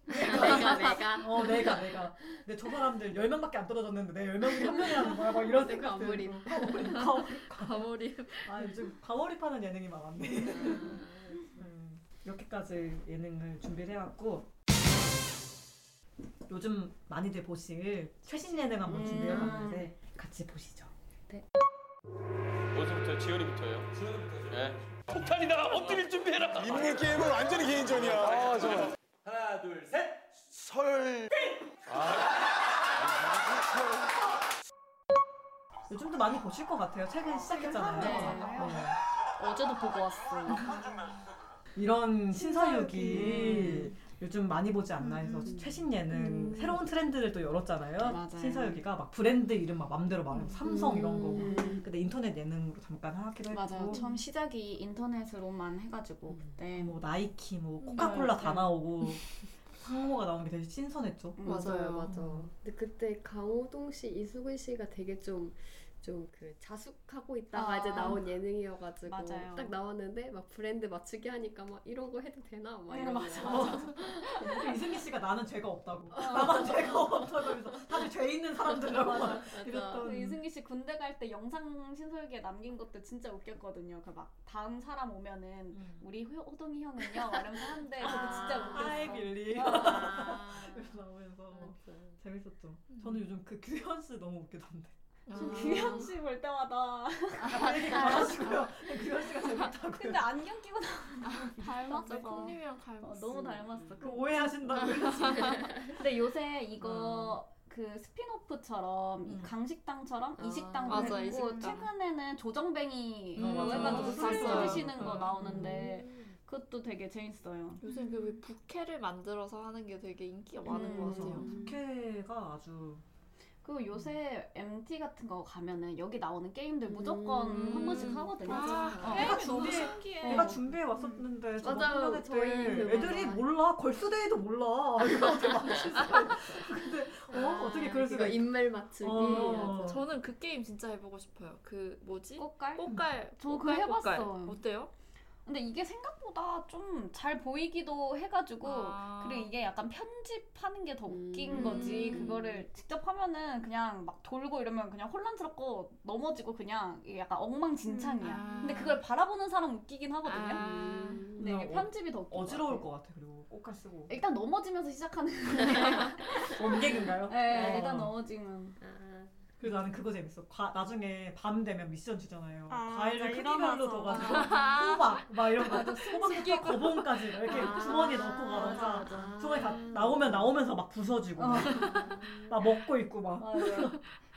내가 내가 어 내가 내가 근데 저 사람들 10명밖에 안 떨어졌는데 내 10명 중에 한 명이라는 거야 막 이런 생각 과몰입. 과몰입 과몰입. 아 요즘 과몰입하는 예능이 많았네 음, 이렇게까지 예능을 준비를 해왔고 요즘 많이들 보실 최신 예능 한번 준비해봤는데 같이 보시죠 어디서부터 지현이부터예요? 지현이부터. 네. 폭탄이다. 엎드릴 준비해라. 인물 게임은 완전히 개인전이야. 아, 정말. 하나, 둘, 셋. 설. 요즘도 많이 보실 것 같아요 최근 시작했잖아요 네. 네. 어제도 보고 왔어요. <laughs> 이런 신서유기 요즘 많이 보지 않나 해서 최신 예능 새로운 트렌드를 또 열었잖아요. 맞아요. 신서유기가 막 브랜드 이름 막 맘대로 말하고 삼성 이런 거. 음. 근데 인터넷 예능으로 잠깐 하기도 했고. 맞아요. 처음 시작이 인터넷으로만 해가지고 그때 뭐 나이키, 뭐 코카콜라 네, 다 네. 나오고 상호가 나오는 게 되게 신선했죠. 맞아요, 맞아. 근데 그때 강호동 씨, 이수근 씨가 되게 좀 좀 그 자숙하고 있다가 아. 이제 나온 예능이어가지고 맞아요. 딱 나왔는데 막 브랜드 맞추기 하니까 막 이런 거 해도 되나 막 네, 이런 맞아. <laughs> 거. 그 이승기 씨가 나는 죄가 없다고. 나만 죄가 없다고 해서 다들 죄 있는 사람들이라고 막그 이랬던. 이승기 씨 군대 갈 때 영상 신서유기에 남긴 것도 진짜 웃겼거든요. 그 막 다음 사람 오면은 우리 호- 호동이 형은요 이러면서 하는데 저도 진짜 웃겼어. Hi Billy. 아. 그래서 나오면서 재밌었죠. 저는 요즘 그 규현 씨 너무 웃기던데. 지금 규현 씨 볼 때마다 그 그만하시고요. 규현 씨가 재밌다고요. 근데 안경 끼고 나오는 닮았어. 콩님이랑 닮았어. 너무 닮았어. 그 오해하신다고요. <laughs> 근데 요새 이거 그 spin-off처럼 이 강식당처럼 이식당도 맞아, 있고 이식당. 최근에는 조정뱅이 음, 맞아. 해가지고 술. 드시는 거 음. 나오는데 그것도 되게 재밌어요. 요새 그왜 부케를 만들어서 하는 게 되게 인기가 많은 것 같아요. 부캐가 아주 그 요새 MT 같은 거 가면은 여기 나오는 게임들 무조건 한 번씩 하거든요. 아, 어. 내가 게임이 너무 준비해, 신기해. 내가 준비해 왔었는데 맞아요. 학년회 저희 때그 애들이 맞아. 몰라 걸스데이도 몰라 <laughs> 이거 어떻게. 근데 어 어떻게 그럴 수가 이거 있- 인물 맞추기. 어. 저는 그 게임 진짜 해보고 싶어요. 그 뭐지? 꽃갈? 꽃갈. 저 그거 꽃갈. 해봤어요. 어때요? 근데 이게 생각보다 좀 잘 보이기도 해가지고 아. 그리고 이게 약간 편집하는 게 더 웃긴 음. 거지 그거를 직접 하면은 그냥 막 돌고 이러면 그냥 혼란스럽고 넘어지고 그냥 이게 약간 엉망진창이야 음. 아. 근데 그걸 바라보는 사람 웃기긴 하거든요 아. 근데 이게 어- 편집이 더 웃긴 어지러울 것것 같아 그리고 꽃갈 쓰고. 일단 넘어지면서 시작하는 <laughs> 원객인가요? 네 어. 일단 넘어지면 그래서 나는 그거 재밌어. 과, 나중에 밤 되면 미션 주잖아요. 아, 과일을 크기별로 아. <laughs> 호박 막 이런 거 호박부터 거봉까지 이렇게 아. 주머니에 넣고 가다가. 주머니 가, 나오면 나오면서 막 부서지고 막, 막 먹고 있고 막.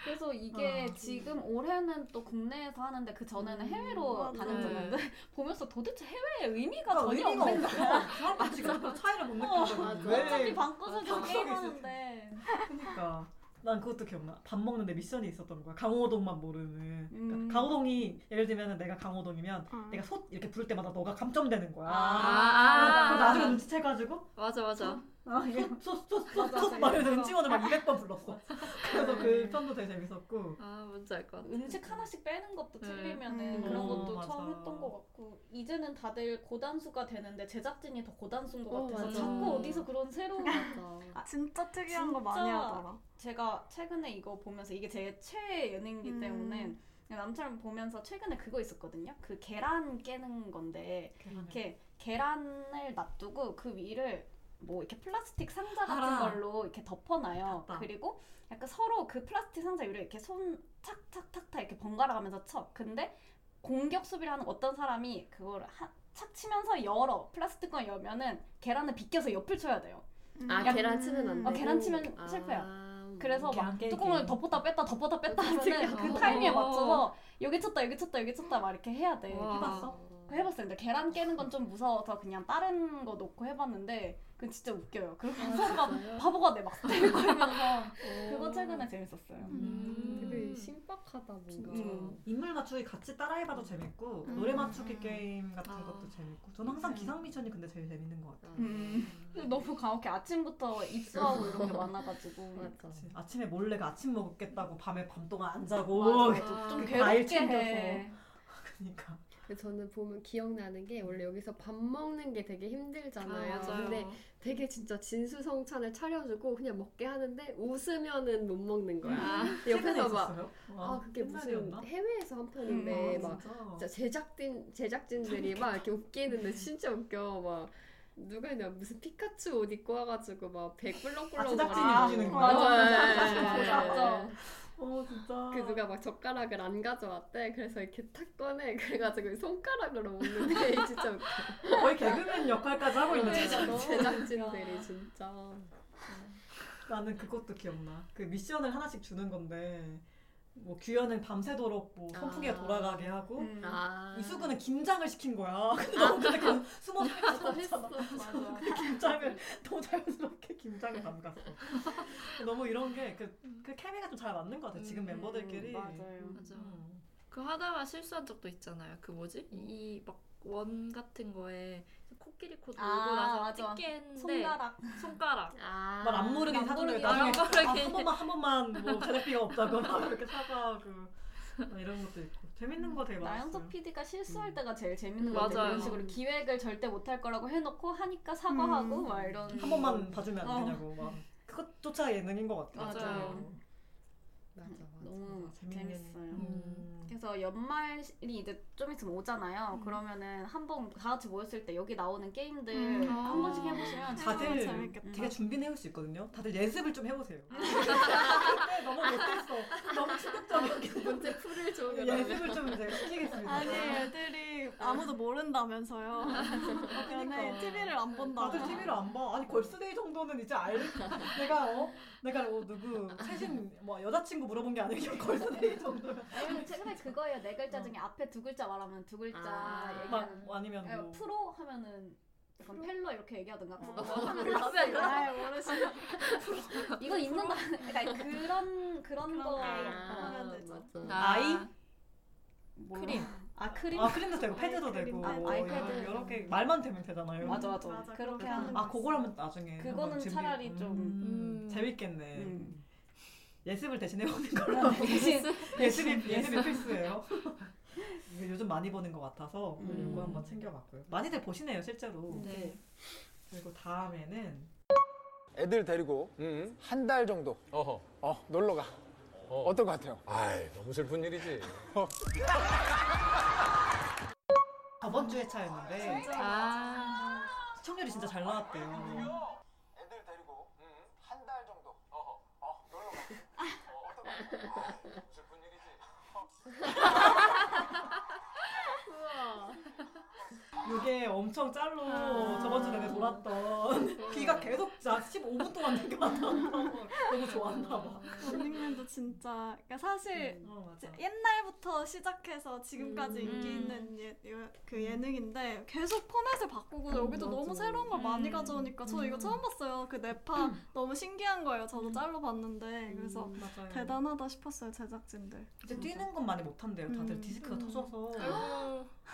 그래서 이게 어. 지금 올해는 또 국내에서 하는데 그 전에는 해외로 맞아. 다녔었는데 <laughs> 보면서 도대체 해외의 의미가 그러니까 전혀 의미가 없는. 거야. 사람들이 지금 그 차이를 못 어, 느끼거든. 어차피 방구석에서 방구석에 게임하는데 그러니까 난 그것도 기억나. 밥 먹는데 미션이 있었던 거야. 강호동만 모르는. 그러니까 음. 강호동이 예를 들면 내가 강호동이면 내가 솥 이렇게 부를 때마다 너가 감점되는 거야. 아. 그래서 나중에 눈치채가지고 맞아 맞아. 솥솥솥솥 막 이러면서 음식원을 막 200번 불렀어. 그래서 그 편도 되게 재밌었고. 아 뭔지 알 것 같아. 음식 하나씩 빼는 것도 네. 틀리면은 음. 그런 어, 것도 맞아. 처음 했던 것 같고 이제는 다들 고단수가 되는데 제작진이 더 고단수인 것 어, 같아서 맞아. 자꾸 어디서 그런 새로운 맞아. <laughs> 진짜 특이한 거 많이 진짜 하더라. 제가 최근에 이거 보면서 이게 제 최애 예능이기 음. 때문에 남처럼 보면서 최근에 그거 있었거든요. 그 계란 깨는 건데 이렇게 계란을 놔두고 그 위를 뭐 이렇게 플라스틱 상자 같은 알아. 걸로 이렇게 덮어놔요. 봤다. 그리고 약간 서로 그 플라스틱 상자 위를 이렇게 손 착착착착 이렇게 번갈아 가면서 쳐. 근데 공격 수비를 하는 어떤 사람이 그걸 한, 착 치면서 열어 플라스틱 건 열면은 계란을 비껴서 옆을 쳐야 돼요. 아 약- 계란 치면 안 돼. 어, 계란 치면 실패야. 그래서 계란 막 깨기. 뚜껑을 덮었다 뺐다 덮었다 뺐다 하면은. 그 타이밍에 맞춰서 여기 쳤다 여기 쳤다 여기 쳤다 막 이렇게 해야 돼. 와. 해봤어? 해봤어요. 근데 계란 깨는 건 좀 무서워서 그냥 다른 거 놓고 해봤는데 그건 진짜 웃겨요. 그리고 서로가 바보가 돼막 때리면서 <laughs> 그거 최근에 재밌었어요. 되게 신박하다 뭔가. 음. 인물 맞추기 같이 따라해봐도 재밌고 노래 맞추기 게임 같은 것도 재밌고 저는 항상 기상 미션이 근데 제일 재밌는 것 같아요. 음. 근데 너무 가혹해. 아침부터 입수하고 이런 게 많아가지고. <laughs> 그치. 아침에 몰래 그 아침 먹겠다고 밤에 밤 동안 안 자고 맞아, 맞아. 좀그 과일 괴롭게 챙겨서 해. <laughs> 그러니까 저는 보면 기억나는 게 원래 여기서 밥 먹는 게 되게 힘들잖아요. 아. 근데 되게 진짜 진수성찬을 차려주고 그냥 먹게 하는데 웃으면은 못 먹는 거야. 음. 근데 옆에서 막? 아 와, 그게 무슨? 해외에서 한 편인데 음, 아, 막 진짜? 진짜 제작진 제작진들이 막 이렇게 웃기는데 진짜 웃겨 막. 누가 있냐 무슨 피카츄 옷 입고 와가지고 막 백블럭블럭 아, 제작진이. 웃기는 거야? <laughs> 맞아, 맞아, 맞아. 어 진짜 그 누가 막 젓가락을 안 가져왔대. 그래서 이렇게 탁 꺼내. 그래가지고 손가락으로 먹는데 진짜 웃겨. 거의 개그맨 역할까지 하고 있는 네, 제작진. 제작진들이 진짜. 나는 그것도 기억나. 그 미션을 하나씩 주는 건데 뭐 규현은 밤새도록 뭐 선풍기가 아. 돌아가게 하고 음. 아. 이수근은 김장을 시킨 거야. <laughs> 근데 너무 <laughs> <laughs> 근데 그 숨어 살수 없잖아. 맞아. 그 김장을 너무 자연스럽게 김장을 담갔어. 너무 이런 게그 그 케미가 좀 잘 맞는 것 같아. 지금 음, 멤버들끼리. 맞아요. 맞아. 음. 그 하다가 실수한 적도 있잖아요. 그 뭐지? 이 막 원 같은 거에 코끼리 코 돌고 아, 나서 맞아. 찍게 했는데 손가락. 손가락. 아. 말안 모르긴 모르긴 나중에 안 아. 한 번만 한 번만 뭐 제작비가 없다고 막 이렇게 사과하고 막 이런 것도 있고 재밌는 거 되게 많았어요. 나영석 PD가 실수할 음. 때가 제일 재밌는 것 같아요. 맞아요. 이런 식으로 기획을 절대 못할 거라고 해놓고 하니까 사과하고 음. 막 이런. 한 번만 봐주면 안 어. 되냐고 막 그것조차 예능인 것 같아. 맞아요. 맞아 맞아. 너무 재밌는- 재밌어요. 음. 그래서 연말이 이제 좀 있으면 오잖아요. 음. 그러면은 한번 다 같이 모였을 때 여기 나오는 게임들 음. 한 번씩 해보시면 다들 재밌겠다. 되게 준비는 해올 수 있거든요. 다들 예습을 좀 해보세요. 그때 너무 못했어. 너무 충격적이었기 문제 <laughs> 풀을 줘. 예습을 좀 이제 시키겠습니다. 아니 애들이 아무도 모른다면서요. 연애 TV를 안 본다고. 다들 TV를 안 봐. 아니 걸스데이 정도는 이제 알. 내가 어 내가 어 누구 최신 뭐 여자친구 물어본 게 아니고 걸스데이 정도면. 아니면 최근에 그거예요. 네 글자 중에 앞에 두 글자 말하면 두 글자 아. 얘기하는. 막 아니면 아니, 뭐 프로 하면은 약간 펠러 이렇게 얘기하든가. 그거 어. 하면 답이야 이거. 아이 모르시네. 이거 있는다. 그러니까 그런 그런 거 아, 하면 되죠. 맞아. 아이? 몰라. 크림. 아 크림. 아 크림도 되고 패드도. 되고 아, 아이패드. 여러 개 말만 되면 되잖아요. 맞아 맞아. 맞아, 그렇게 하는. 아 그걸 하면 나중에 그거는 차라리 좀- 음, 음. 재밌겠네. 음. 예습을 대신해 오는 <laughs> 걸로. 대신 예습이 예습이 필수예요. 요즘 많이 보는 것 같아서 음. 이거 한번 챙겨봤고요. 많이들 보시네요 실제로. 네. 그리고 다음에는 애들 데리고 응. 한달 정도 어허. 어 놀러 가. 어. 어떨 것 같아요? 아이 너무 슬픈 일이지. 저번 주 회차였는데 아. 시청률이 진짜 잘 나왔대요. 애들 데리고 한 달 정도 어, 어 놀러 가. 어, 어떨 것 같아요? 아이, 너 무 슬픈 일이지. 이게 엄청 짤로 아. 저번 주 내내 돌았던 귀가 계속 자 15분 동안 느껴왔던 너무 좋았나 봐. 런닝맨도 진짜 그러니까 사실 어 맞아. 이제 옛날부터 시작해서 지금까지 음. 인기 있는 예, 예- 그 예능인데 계속 포맷을 바꾸고 여기도 맞아. 너무 새로운 걸 많이 음. 가져오니까 저 이거 음. 처음 봤어요. 그 네파 너무 신기한 거예요. 저도 짤로 봤는데 그래서 맞아요. 대단하다 싶었어요 제작진들. 이제 뛰는 건 많이 못한대요. 다들 음. 디스크가 음. 터져서.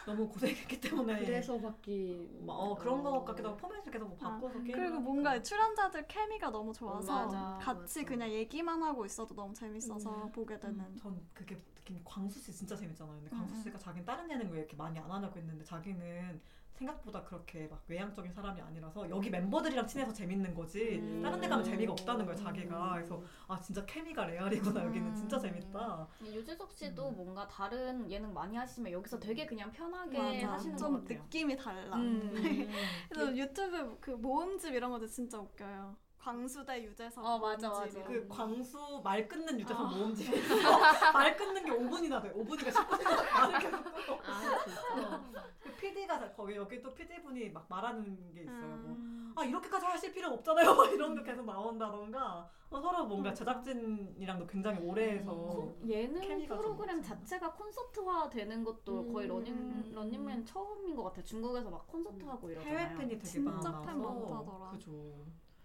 너무 고생했기 때문에 그래서 바뀌. 어 그런 거 같기도 하고 포맷을 계속 뭐 바꿔서 게임 그리고 뭔가 출연자들 케미가 너무 좋아서 맞아, 같이 맞아. 그냥 얘기만 하고 있어도 너무 재밌어서 보게 되는. 전 그게 느낌 광수 씨 진짜 재밌잖아요. 근데 광수 음, 씨가 자기는 다른 예능 왜 이렇게 많이 안 하냐고 했는데 자기는 생각보다 그렇게 막 외향적인 사람이 아니라서 여기 멤버들이랑 친해서 재밌는 거지 음. 다른 데 가면 재미가 없다는 거예요 자기가 그래서 아 진짜 케미가 레알이구나 여기는 진짜 재밌다 유재석 씨도 음. 뭔가 다른 예능 많이 하시면 여기서 되게 그냥 편하게 맞아. 하시는 좀것 같아요. 느낌이 달라. 음. <laughs> 그래서 유튜브 그 모음집 이런 것도 진짜 웃겨요. 광수대 유재석. 어, 맞아, 모음집. 맞아. 그 광수 말 끊는 유재석 아. 모음집에서 <laughs> 말 끊는 게 5분이나 돼 5분이가 10분이나 말을 계속 끊어 아 진짜. 그 PD가 거기 여기 또 PD분이 막 말하는 게 있어요 뭐 음. 아 이렇게까지 하실 필요 없잖아요 막 이런 게 계속 나온다던가 어, 서로 뭔가 제작진이랑도 굉장히 오래 해서 콘- 예능 프로그램. 자체가 콘서트화 되는 것도 거의 음. 러닝 런닝맨 처음인 것 같아요. 중국에서 막 콘서트 하고 이러잖아요. 해외 팬이 되게 진짜 많아서 팬 많다더라. 그죠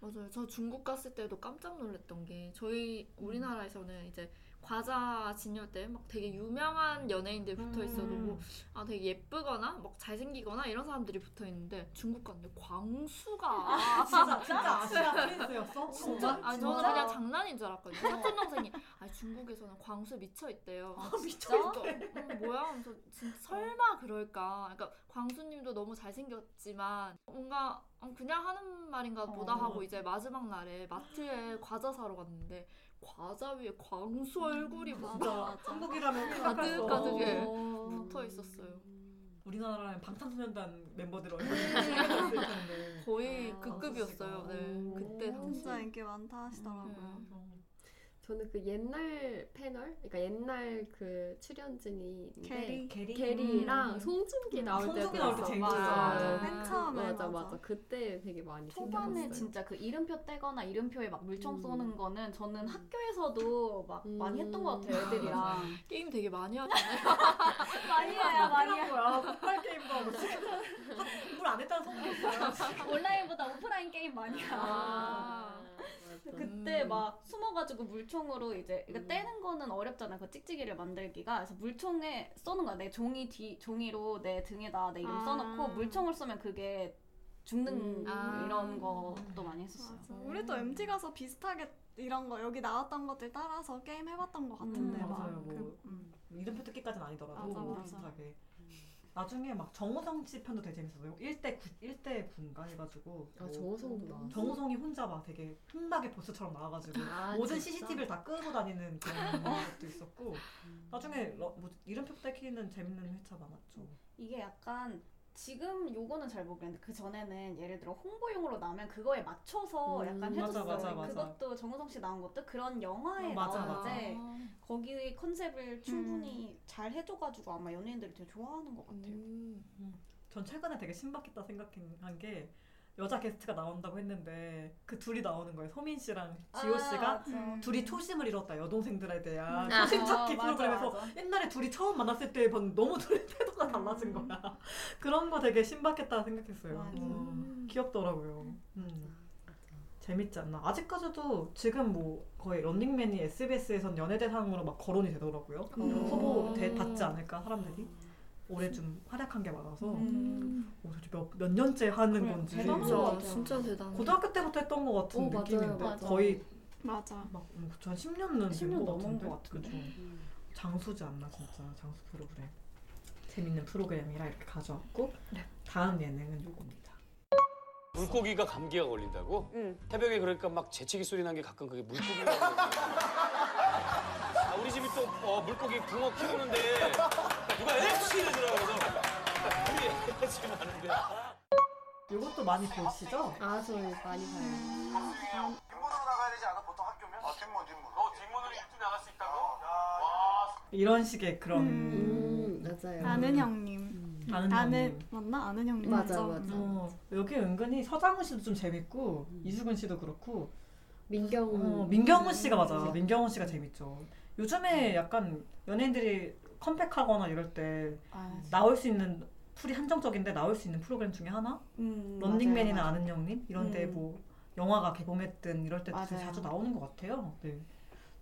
맞아요. 저 중국 갔을 때도 깜짝 놀랐던 게 저희 우리나라에서는 이제 과자 진열 때막 되게 유명한 연예인들 붙어 있어도 뭐아 되게 예쁘거나 막 잘생기거나 이런 사람들이 붙어 있는데 중국 갔는데 광수가 <laughs> 진짜 <laughs> 진짜 아시아 prince였어? 진짜? 아니 저는? 그냥 장난인 줄 알았거든요. 사촌 동생이 아 중국에서는 광수 미쳐 있대요. 아, 진짜? 음, 뭐야? 하면서 진짜 설마 그럴까? 그러니까 광수님도 너무 잘생겼지만 뭔가 어, 그냥 하는 말인가 보다 어. 하고 이제 마지막 날에 마트에 과자 사러 갔는데 과자 위에 광수 얼굴이 막 진짜 한국이라면 가득 없어. 가득해 어. 붙어 있었어요. 우리나라라면 방탄소년단 멤버들 얼굴이 <laughs> 거의 아, 그 급이었어요. 네, 그때 당시. 진짜 인기 많다 하시더라고요. 음. 저는 그 옛날 패널, 그러니까 옛날 그 출연진이 게리? 게리? 게리랑 음. 송중기 음, 나올 때도 송중기 나올 때. 재밌었어. 맞아. 맨 처음에 맞아, 맞아. 맞아. 그때 되게 많이 초반에. 진짜 그 이름표 떼거나 이름표에 막 물총 음. 쏘는 거는 저는 학교에서도 막 많이 했던 것 같아요 애들이랑 <laughs> 게임 되게 많이 하잖아요. <laughs> 많이 해요 많이 해요. 폭발 게임도 하고 지금 공부를 안 했다는 소문이 있어요. <laughs> 온라인보다 오프라인 게임 많이 해 요 아. 그때 막 숨어가지고 물총으로 이제 그러니까 떼는 거는 어렵잖아 그 찍찍이를 만들기가 그래서 물총에 쏘는 거야 내 종이 뒤 종이로 내 등에다 내 이름 아. 써놓고 물총을 쏘면 그게 죽는 음. 아. 이런 것도 많이 했었어요 맞아. 우리도 MT 가서 비슷하게 이런 거 여기 나왔던 것들 따라서 게임 해봤던 것 같은데 음, 막 맞아요. 그- 뭐 음. 이름표 뜯기까지는 아니더라도 맞아, 맞아. 비슷하게. 나중에 막 정우성 씨 편도 되게 재밌었어요. 1대 9, 1대 9인가 해가지고 아, 뭐 정우성도 나왔어. 정우성이 혼자 막 되게 흑막의 보스처럼 나와가지고 아, 모든 진짜? CCTV를 다 끄고 다니는 그런 <laughs> 것도 있었고 나중에 러- 뭐 이름표 떼기는 재밌는 회차 많았죠. 이게 약간 지금 요거는 잘 모르겠는데 그 전에는 예를 들어 홍보용으로 나오면 그거에 맞춰서 음, 약간 맞아, 해줬어요. 맞아, 맞아. 그것도 정우성 씨 나온 것도 그런 영화에 어, 맞아, 나오는데 아. 거기 컨셉을 음. 충분히 잘 해줘가지고 아마 연예인들이 되게 좋아하는 것 같아요. 전 최근에 되게 신박했다 생각한 게 여자 게스트가 나온다고 했는데 그 둘이 나오는 거예요. 소민 씨랑 지호 아, 씨가 맞아. 둘이 초심을 잃었다 여동생들에 대한 아, 초심 찾기 어, 맞아, 프로그램에서 맞아. 옛날에 둘이 처음 만났을 때 너무 둘의 <laughs> 태도가 달라진 거야. 그런 거 되게 신박했다 생각했어요. 음, 귀엽더라고요. 음. 재밌지 않나? 아직까지도 지금 뭐 거의 런닝맨이 SBS에선 연예대상으로 막 거론이 되더라고요. 음. 후보 대, 받지 않을까 사람들이 올해 좀 활약한 게 많아서 음. 오, 도대체 몇, 몇 년째 하는 그래, 건지 대단한 것 진짜 같아요. 진짜 대단해. 고등학교 때부터 했던 것 같은 어, 맞아요, 느낌인데 맞아. 거의 맞아. 막 음, 그쵸, 한 10년은 10년 된것 넘은 같은데 것 같은데. 그쵸. 장수지 않나 진짜 장수 프로그램 재밌는 프로그램이라 이렇게 가져왔고 다음 예능은 요겁니다 물고기가 감기가 걸린다고? 응. 새벽에 그러니까 막 재채기 소리 난 게 가끔 그게 물고기가 <laughs> 아, 우리 집이 또 어, 물고기 붕어 키우는데 누가 FC 이러더라고 우리 FC 많은데 요것도 많이 보시죠? 아, 저 많이 봐요. 뒷문으로 나가야 되지 않아? 보통 학교면? 아 뒷문 뒷문 어 뒷문으로 일찍 나갈 수 있다고? 와 이런 식의 그런 음, 맞아요. 아는 형님. 아는 아는 형님. 맞나? 아는 형님 맞아, 맞죠? 맞아. 어, 여기 은근히 서장훈 씨도 좀 재밌고 이수근 씨도 그렇고 민경훈. 어, 민경훈 씨가 맞아. 민경훈 씨가 재밌죠. 요즘에 약간 연예인들이 컴백하거나 이럴 때 아, 나올 수 있는 풀이 한정적인데 나올 수 있는 프로그램 중에 하나? 음, 런닝맨이나 맞아요, 아는 형님 이런데 음. 뭐 영화가 개봉했든 이럴 때. 자주 나오는 것 같아요. 네.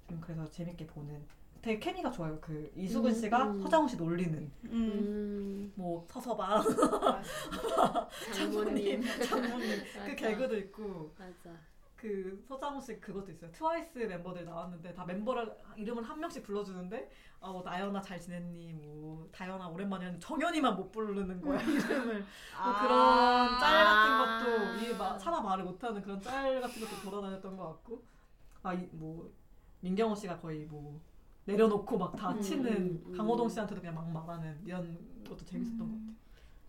좀 그래서 재밌게 보는. 되게 케미가 좋아요. 그 이수근 음, 씨가 음. 서장훈 씨 놀리는 음. 음, 뭐 서서 봐 <laughs> 장모님. 장모님 그. 개그도 있고 맞아. 그 서장훈 씨 그것도 있어요. 트와이스 멤버들 나왔는데 다 멤버를 이름을 한 명씩 불러주는데 아뭐 나연아 잘 지냈니 뭐 다연아 오랜만에 하는데 정연이만 못 부르는 거야 이름을 뭐 아. 그런 짤 같은 것도 이 차마 말을 못하는 그런 짤 같은 것도 돌아다녔던 것 같고 아뭐 민경호 씨가 거의 뭐 내려놓고 막다 음, 치는 음, 음. 강호동 씨한테도 그냥 막 말하는 이런 것도 재밌었던 것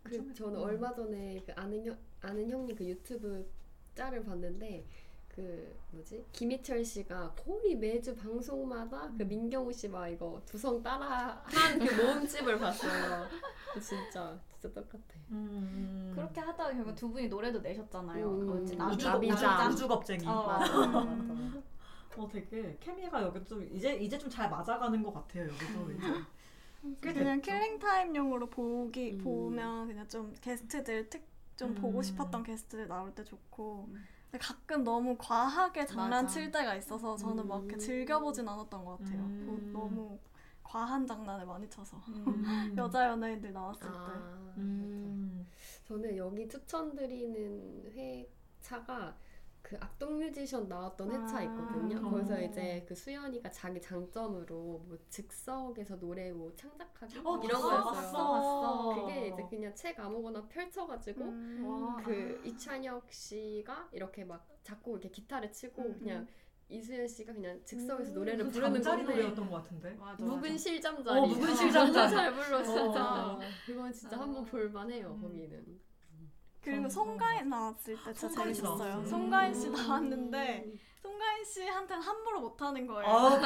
같아요. 그 저는 얼마 전에 그 아는 형 아는 형님 그 유튜브 짤을 봤는데 그 뭐지 김희철 씨가 거의 매주 방송마다 그 민경우 씨 막 이거 두성 따라 한 그 모음집을 봤어요. 진짜 진짜 똑같아. 음. 그렇게 하다가 결국 두 분이 노래도 내셨잖아요. 음? 음. 나- 우주, 나비자. 우주, 우주 겁쟁이. 어. 맞아. 어 되게 케미가 여기 좀 이제 이제 좀 잘 맞아가는 것 같아요 여기도 이제. 꽤 그냥? killing time용으로 보기 음. 보면 그냥 좀 게스트들 특좀 보고 음. 싶었던 게스트들 나올 때 좋고 근데 가끔 너무 과하게 장난칠 때가 있어서 저는 막 이렇게 음. 즐겨보진 않았던 것 같아요. 음. 뭐 너무 과한 장난을 많이 쳐서 음. <laughs> 여자 연예인들 나왔을 때. 아, 음. 저는 여기 추천드리는 회차가 그 악동 뮤지션 나왔던 회차 아. 있거든요. 어. 거기서 이제 그 수연이가 자기 장점으로 뭐 즉석에서 노래 뭐 창작하기 어, 이런 거였어요. 봤어, 봤어. 그게 이제 그냥 책 아무거나 펼쳐가지고 음. 그 이찬혁 씨가 이렇게 막 작곡 이렇게 기타를 치고 음. 그냥 이수연 씨가 그냥 즉석에서 음. 노래를 그 부르는 잠자리 건데 노래였던 것 같은데. 맞아, 묵은. 실잠자리 어, 묵은 실잠자리. <laughs> 너무 잘 불러 진짜 어. 그건 진짜 아. 한번 볼만해요 음. 거기는 그리고 전- 송가인 나왔을 때 진짜 송가인 씨 재밌었어요. 나왔어요. 송가인 씨 음. 나왔는데 송가인 씨한테는 함부로 못하는 거예요. 아, 뭐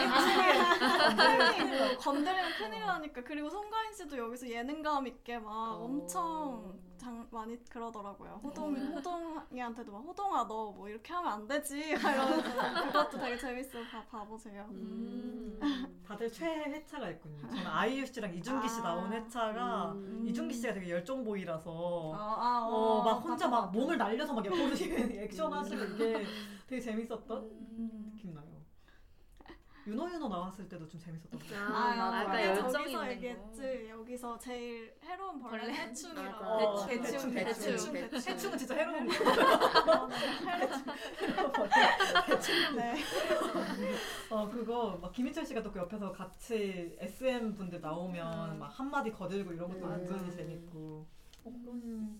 건드리면 큰일 나니까 그리고 송가인 씨도 여기서 예능감 있게 막 엄청 장, 많이 그러더라고요. 호동 <laughs> 호동이한테도 막 호동아 너 뭐 이렇게 하면 안 되지 <laughs> 막 이러면서 그것도 되게 재밌어 봐 봐보세요. 음. 다들 최애 회차가 있군요. 저는 아이유 씨랑 이준기 씨 아. 나온 회차가 이준기 씨가 되게 열정보이라서 아, 어, 어, 막 혼자 막. 몸을 날려서 막 옆으로 액션 하시는 게 되게 재밌었던 느낌 나요. 윤호 윤호 나왔을 때도 좀 재밌었던 것 같아요. 아, 맞아. 아까 열정 저기서 있는 얘기했지. 여기서 제일 해로운 벌레 벌레? 해충이라고. 맞아. 대충, 대충, 대충, 대충. 해충은 진짜 해로운 거. 네. 어 그거 막 김희철 씨가 또 그 옆에서 같이 SM 분들 나오면 막 한마디 거들고 이런 것도 은근히 재밌고 어, 그런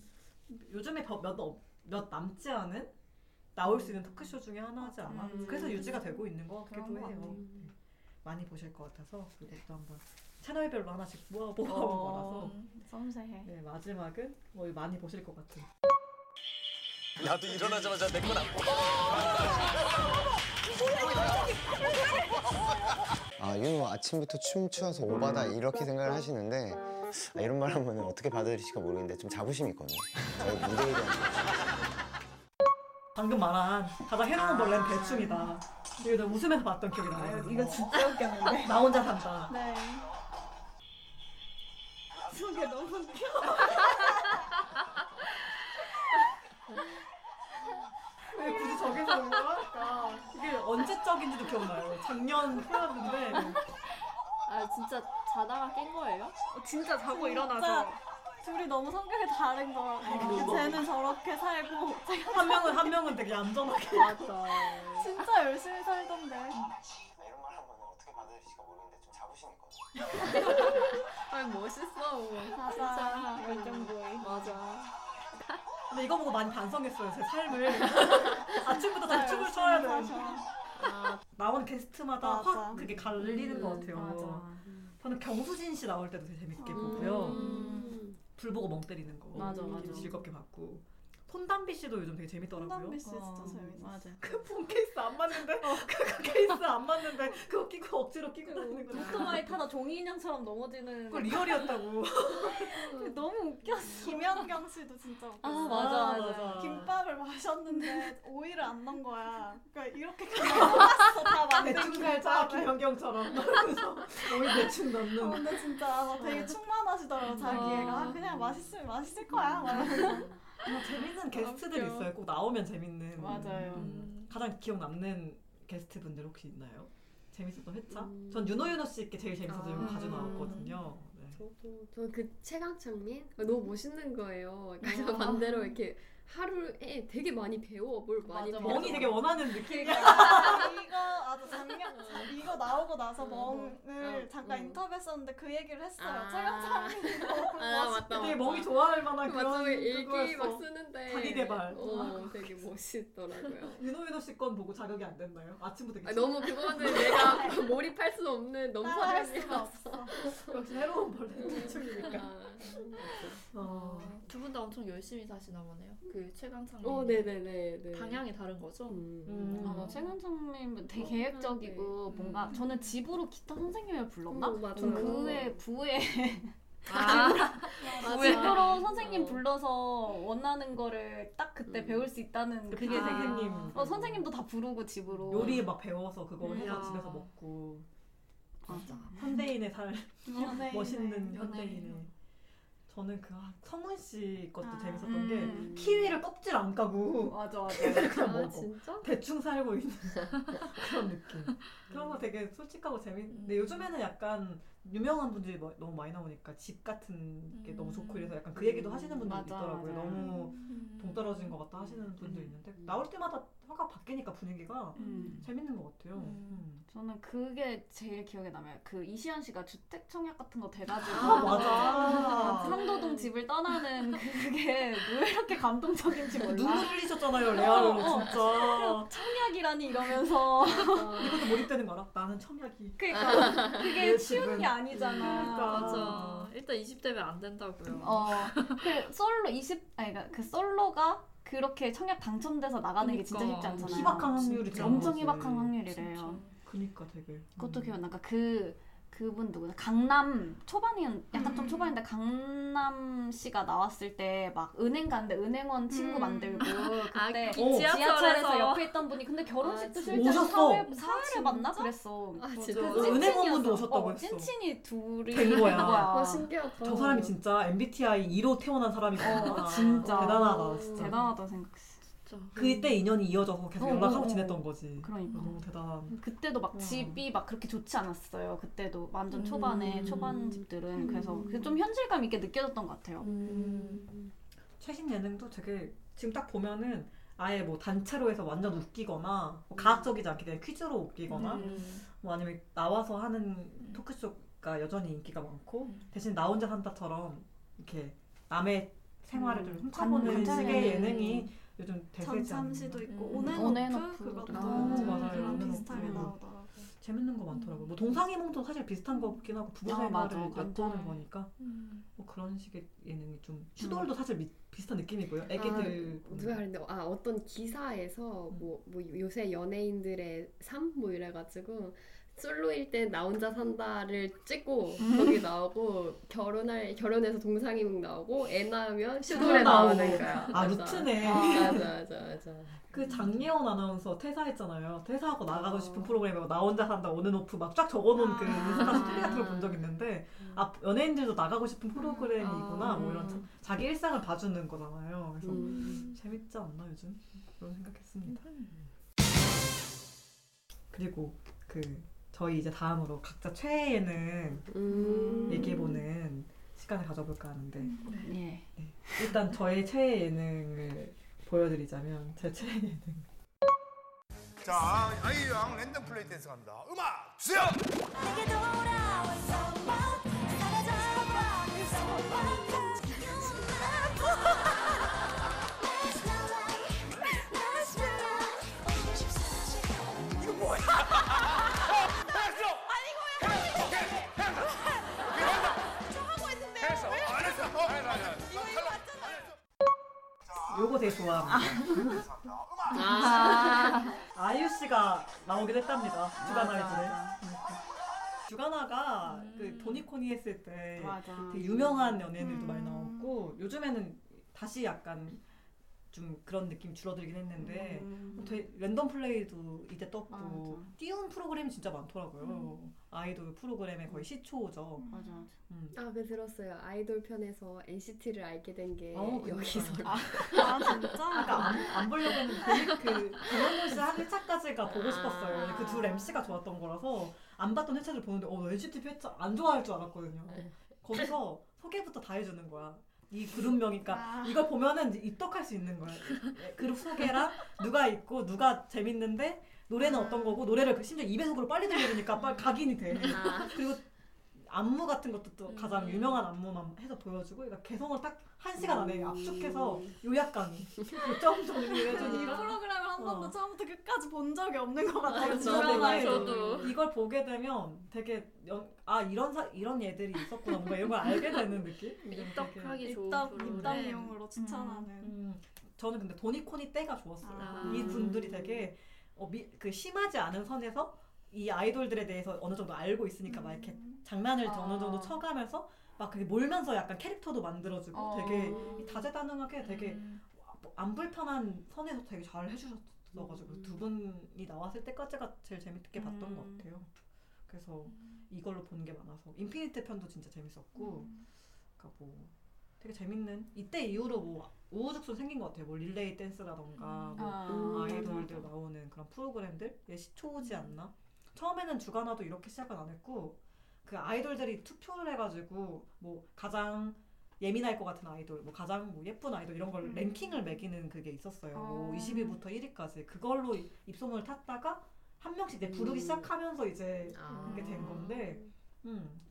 요즘에 몇몇 몇 남지 않은 나올 수 있는 토크쇼 중에 하나지 않아? 음. 그래서 유지가 되고 있는 것 같기도 해요. 네. 많이 보실 것 같아서 그것도 한번 채널별로 하나씩 모아 모아 어, 모아서 섬세해. 네 마지막은 뭐 많이 보실 것 같은. 나도 일어나자마자 내 건안 보고. 아 윤호 아침부터 춤추어서 오바다 이렇게 생각을 하시는데 아, 이런 말 하면 어떻게 받아들이실까 모르겠는데 좀 자부심이 있거든요. 저희 무대에 대한 방금 말한 가장 해로운 벌레는 대충이다. 이거 웃으면서 봤던 기억이 나요. 이거 진짜 웃겼는데. <laughs> 나 혼자 산다. 네. 저게 너무 웃겨. <laughs> 왜 굳이 저기서 온 거야? 이게 언제적인지도 기억나요. 작년 초였는데 아 진짜 자다가 깬 거예요? 진짜 자고 진짜 둘이 너무 성격이 다른 거. 쟤는 저렇게 살고 <laughs> 한 명은 한 명은 되게 얌전하게. 맞아. 진짜 열심히 살던데. 이런 말 하면 어떻게 받아들이실까 모르겠는데 좀 자부심이 있거든요. 아니 멋있어. 맞아. 진짜 열정보이. 맞아. 근데 이거 보고 많이 반성했어요. 제 삶을 <laughs> 아침부터 다 춤을 춰야 돼. 아, 나온 게스트마다 맞아. 확 그게 갈리는 것 같아요. 저는 경수진 씨 나올 때도 되게 재밌게 보고요. 불 보고 멍 때리는 거 맞아, 맞아. 즐겁게 봤고 폰담비 씨도 요즘 되게 재밌더라고요. 폰담비 씨 진짜 어, 재밌어. 맞아. 그폰 케이스 안 맞는데 <laughs> 그 케이스 안 맞는데 그거 끼고 억지로 끼고 다니는 거. 오토바이 타다 종이 인형처럼 넘어지는. 그거 리얼이었다고. <laughs> 너무 웃겼어. 김연경 씨도 진짜 웃겼어. 아, 맞아, 맞아. 김밥을 마셨는데 오이를 안 넣은 거야. 그러니까 이렇게 <laughs> 그냥 다 만든 김밥을. 김연경처럼 그래서 오이 대충 어, 넣는. 근데 진짜 막 되게 충만하시더라고 자기애가 아, 그냥 맛있으면 맛있을 거야 아, 재밌는 게스트들이 웃겨. 있어요. 꼭 나오면 재밌는. 맞아요. 음, 가장 기억 남는 게스트 분들 혹시 있나요? 재밌었던 회차? 전 윤호 윤호 씨께 제일 재밌어서 이거 아. 가져 나왔거든요. 네. 저도 저는 그 최강창민 너무 멋있는 거예요. 그래서 반대로 이렇게 하루에 되게 많이 배워 뭘 많이 맞아, 배워. 멍이 되게 원하는 느낌이야. 이거 아주 작년 이거 나오고 나서 멍을 잠깐 인터뷰했었는데 그 얘기를 했어요 아. <laughs> 너무 아 맞다. 되게. 멍이 좋아할 만한 맞아 그런 일기 그거였어. 막 쓰는데 자기 개발. 어 되게 멋있더라고요. <laughs> 윤호 윤호 씨 건 보고 자격이 안 됐나요? 아침부터 아, 너무 그거는 내가 몰입할 수 없는 너무 따라할 수가 사람이라서. 없어 <laughs> 역시 새로운 벌레 대충이니까. 어. 두 분 다 엄청 열심히 사시나 보네요. 그 최강창. 어 네네네 네. 방향이 다른 거죠? 음. 아, 나 최근창민 되게 어, 계획적이고 뭔가 저는 집으로 기타 선생님을 불렀나? 음, 맞아요. 전 그의 부에 아, 집으로 선생님 불러서 원하는 거를 딱 그때 배울 수 있다는 그게 되게 선생님. 어, 선생님도 다 부르고 집으로 요리 막 배워서 그거 음. 해서 야. 집에서 먹고 맞아. 현대인의 삶 연예인의 멋있는. 현대인의 저는 그 아, 성훈 씨 것도 아, 재밌었던 음. 게 키위를 껍질 안 까고 맞아 맞아 <laughs> 그냥 아 먹어 진짜? 대충 살고 있는 <laughs> 그런 느낌 그런 거 되게 솔직하고 재밌는데 음. 요즘에는 약간 유명한 분들이 뭐- 너무 많이 나오니까 집 같은 게 너무 음. 좋고 이래서 약간 그 얘기도 하시는 분들도 맞아, 있더라고요 맞아요. 너무 음. 동떨어진 것 같다 하시는 분도 있는데 나올 때마다 화가 바뀌니까 분위기가 음. 재밌는 것 같아요 음. 음. 저는 그게 제일 기억에 남아요. 그 이시연 씨가 주택 청약 같은 거 돼가지고 아, 맞아. <laughs> 상도동 집을 떠나는 <laughs> 그게 왜 이렇게 감동적인지 몰라. 눈물 흘리셨잖아요 레아로 어, 어. 진짜 <laughs> 청약이라니 이러면서 이것도 몰입되는 거 알아? 나는 청약이 그러니까 그게 내 쉬운 집은 게 아니잖아. 맞아. 일단 20대면 안 된다고요. 어, 그 솔로 20 아니 그러니까 그 솔로가 그렇게 청약 당첨돼서 나가는 게 진짜 쉽지 않잖아요. 희박한 확률이 엄청. 희박한 확률이래요. 그니까 되게. 그것도 기억나. 그러니까 그 그분 누구나 강남 초반이었 약간 좀 초반인데 강남 씨가 나왔을 때 막 은행 갔는데 은행원 친구 음. 만들고 아, 그때 그 지하철에서. 지하철에서 있던 분이 근데 결혼식도 아, 실제로 오셨어. 사회 사회를 봤나 그랬어. 아, 그 진짜? 찐친이었어. 은행 원분도 오셨다고 어, 했어. 찐친이 둘이 된 거야. 와 신기하다. 저 사람이 진짜 MBTI 2로 태어난 사람이구나. 어, 진짜 대단하다, 진짜. 대단하다 생각했어. 그때 인연이 이어져서 계속 어, 연락하고 어, 어. 지냈던 거지. 그러니까. 너무 대단한. 그때도 막 집이 막 그렇게 좋지 않았어요. 그때도 완전 초반에 음. 초반 집들은 그래서 그게 좀 현실감 있게 느껴졌던 것 같아요. 최신 예능도 되게 지금 딱 보면은 아예 뭐 단체로 해서 완전 웃기거나 뭐 가학적이지 않게 그냥 퀴즈로 웃기거나 음. 뭐 아니면 나와서 하는 토크쇼가 여전히 인기가 많고 대신 나 혼자 산다처럼 이렇게 남의 생활을 좀 훔쳐보는 관찰 식의 예능. 예능이 요즘 대세지 않나. 전참시도 있고 음. 온앤오프. 그것도 아, 맞아요. 그런. 비슷하게 나오더라고. 재밌는 거 많더라고. 뭐 동상이몽도 사실 비슷한 거긴 하고 부부 아. 생활을 엿보는 완전. 거니까 음. 뭐 그런 식의 예능이 좀 슈돌도 사실 미, 비슷한 느낌이고요. 애기들 아, 누가 그랬는데 아 어떤 기사에서 뭐, 뭐 요새 연예인들의 삶 뭐 이래가지고 솔로일 때 나 혼자 산다를 찍고 거기 나오고 결혼할 결혼해서 동상이몽 나오고 애 낳으면 슈돌에. 나오는 거야. 아, 맞아. 루트네. 맞아 맞아 맞아. 그 장예원 아나운서 퇴사했잖아요. 퇴사하고 나가고 싶은 프로그램에 나 혼자 산다 온앤오프 막 쫙 적어놓은 그 인스타 스토리 같은 걸 본 적 있는데 아 연예인들도 나가고 싶은 프로그램이구나 뭐 이런 자, 자기 일상을 봐주는 거잖아요. 그래서 음. 재밌지 않나 요즘 그런 생각했습니다. 그리고 그 저희 이제 다음으로 각자 최애 예능 음. 얘기해보는 시간을 가져볼까 하는데 예. 네. 일단 저의 최애 예능을 보여드리자면 제 최애 예능 자, 아이유양 랜덤 플레이 댄스 갑니다. 음악 주세요. 요거 되게 좋아합니다. 아. 아이유 씨가 나오긴 했답니다. 주간 아이돌에. 주간아가 그 도니코니 했을 때 맞아. 되게 유명한 연예인들도 많이 나왔고 요즘에는 다시 약간 좀 그런 느낌이 줄어들긴 했는데 음. 되게 랜덤 플레이도 이제 떴고 맞아. 띄운 프로그램이 진짜 많더라고요. 아이돌 프로그램의 거의 시초죠. 맞아 맞아. 음. 아, 그 들었어요. 아이돌 편에서 NCT를 알게 된게 어. 여기서. 아, 아 진짜? 그러니까 안, 안 보려고 했는데 그 강원도 씨한 1차까지가 보고 싶었어요. 그둘 MC가 좋았던 거라서 안 봤던 회차를 보는데 어, 나 NCT 회차 안 좋아할 줄 알았거든요. 거기서 소개부터 다 해주는 거야. 이 그룹명이니까 아. 이걸 보면은 이제 입덕할 수 있는 거야. <laughs> 그룹 소개랑 누가 있고 누가 재밌는데 노래는 어떤 거고 노래를 그 심지어 2배속으로 빨리 들려주니까 빨리 각인이 돼. 그리고 안무 같은 것도 또 가장 유명한 안무만 해서 보여주고 그러니까 개성을 딱 한 시간 안에 압축해서 요약 강의 요점 정리를 이 해주니까 프로그램을 한 번도 어. 처음부터 끝까지 본 적이 없는 것 같아요. 그렇죠. 주간아이. 되게 이걸 보게 되면 되게 연, 아 이런 사, 이런 얘들이 있었구나 뭔가 이런 걸 알게 되는 느낌. 입덕하기 좋은 입덕 프로그램. 입덕용으로 추천하는. 음, 저는 근데 도니코니 때가 좋았어요. 아. 이 분들이 되게 어, 미, 그 심하지 않은 선에서 이 아이돌들에 대해서 어느 정도 알고 있으니까 막 이렇게 장난을 아. 어느 정도 쳐가면서 막 그게 몰면서 약간 캐릭터도 만들어주고 어. 되게 다재다능하게 되게 안 불편한 선에서 되게 잘 해주셨어가지고 두 분이 나왔을 때까지가 제일 재밌게 봤던 것 같아요. 그래서 이걸로 보는 게 많아서 인피니트 편도 진짜 재밌었고, 그러니까 뭐 되게 재밌는 이때 이후로 뭐 우후죽순 생긴 것 같아요. 뭐 릴레이 댄스라던가 뭐 아, 아이돌들 맞아. 나오는 그런 프로그램들 예, 시초지 않나? 처음에는 주간아도 이렇게 시작은 안 했고 그 아이돌들이 투표를 해가지고 뭐 가장 예민할 것 같은 아이돌, 뭐 가장 뭐 예쁜 아이돌 이런 걸 랭킹을 매기는 그게 있었어요. 뭐 어. 20위부터 1위까지 그걸로 이- 입소문을 탔다가 한 명씩 이제 부르기 음. 시작하면서 이제 아. 그게 된 건데, 음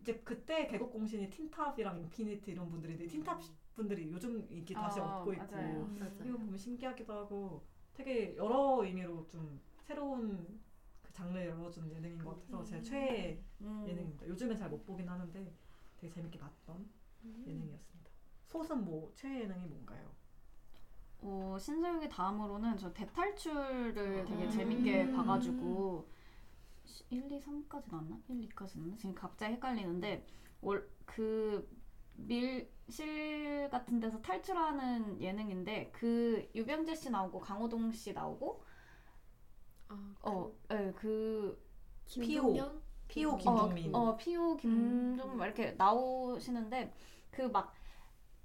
이제 그때 개국 공신이 틴탑이랑 인피니트 이런 분들인데 틴탑 분들이 요즘 인기 다시 어, 얻고 있고 맞아요. 맞아요. 이거 보면 신기하기도 하고 되게 여러 의미로 좀 새로운 그 장르를 열어준 예능인 것 같아서 제 최애 음. 예능입니다. 요즘엔 잘 못 보긴 하는데 되게 재밌게 봤던 예능이었습니다. 솥은 뭐 최애 예능이 뭔가요? 어, 신서유기 다음으로는 저 대탈출을 되게 음. 재밌게 봐가지고 1, 2, 3까지 나왔나? 1, 2까지 나왔나? 지금 갑자기 헷갈리는데 월, 그 밀실 같은 데서 탈출하는 예능인데 그 유병재 씨 나오고 강호동 씨 나오고 어, 예, 그 김종현? 피오 김종민. 어, 어 피오 김종민 막 이렇게 나오시는데 그 막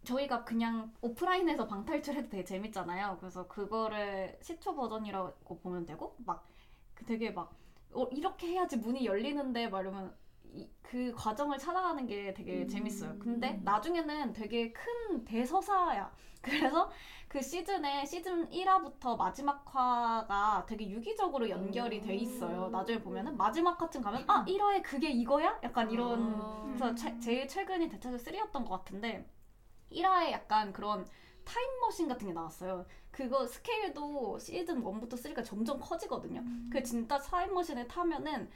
저희가 그냥 오프라인에서 방탈출해도 되게 재밌잖아요. 그래서 그거를 시초 버전이라고 보면 되고 막그 되게 막 어, 이렇게 해야지 문이 열리는데 막 이러면 이, 그 과정을 찾아가는 게 되게 재밌어요. 근데 나중에는 되게 큰 대서사야. <laughs> 그래서 그 시즌에 시즌 1화부터 마지막 화가 되게 유기적으로 연결이 돼 있어요. 나중에 보면은 마지막 화쯤 가면 아 1화에 그게 이거야? 약간 이런 그래서 최- 제일 최근이 대차수 3였던 것 같은데 1화에 약간 그런 타임머신 같은 게 나왔어요. 그거 스케일도 시즌 1부터 3가 점점 커지거든요. 그 진짜 타임머신에 타면은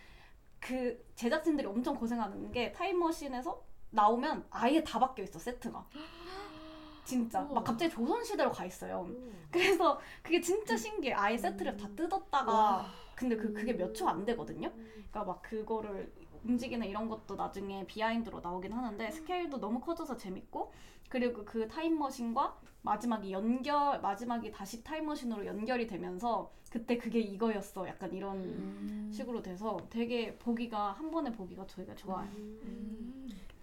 그 제작진들이 엄청 고생하는 게 타임머신에서 나오면 아예 다 바뀌어 있어 세트가. <gasps> 진짜 막 갑자기 조선 시대로 가 있어요. 그래서 그게 진짜 신기해. 아예 세트를 다 뜯었다가 근데 그 그게 몇 초 안 되거든요. 그러니까 막 그거를 움직이는 이런 것도 나중에 비하인드로 나오긴 하는데 스케일도 너무 커져서 재밌고 그리고 그 타임머신과 마지막이 연결 마지막이 다시 타임머신으로 연결이 되면서 그때 그게 이거였어 약간 이런 식으로 돼서 되게 보기가 한 번에 보기가 저희가 좋아요.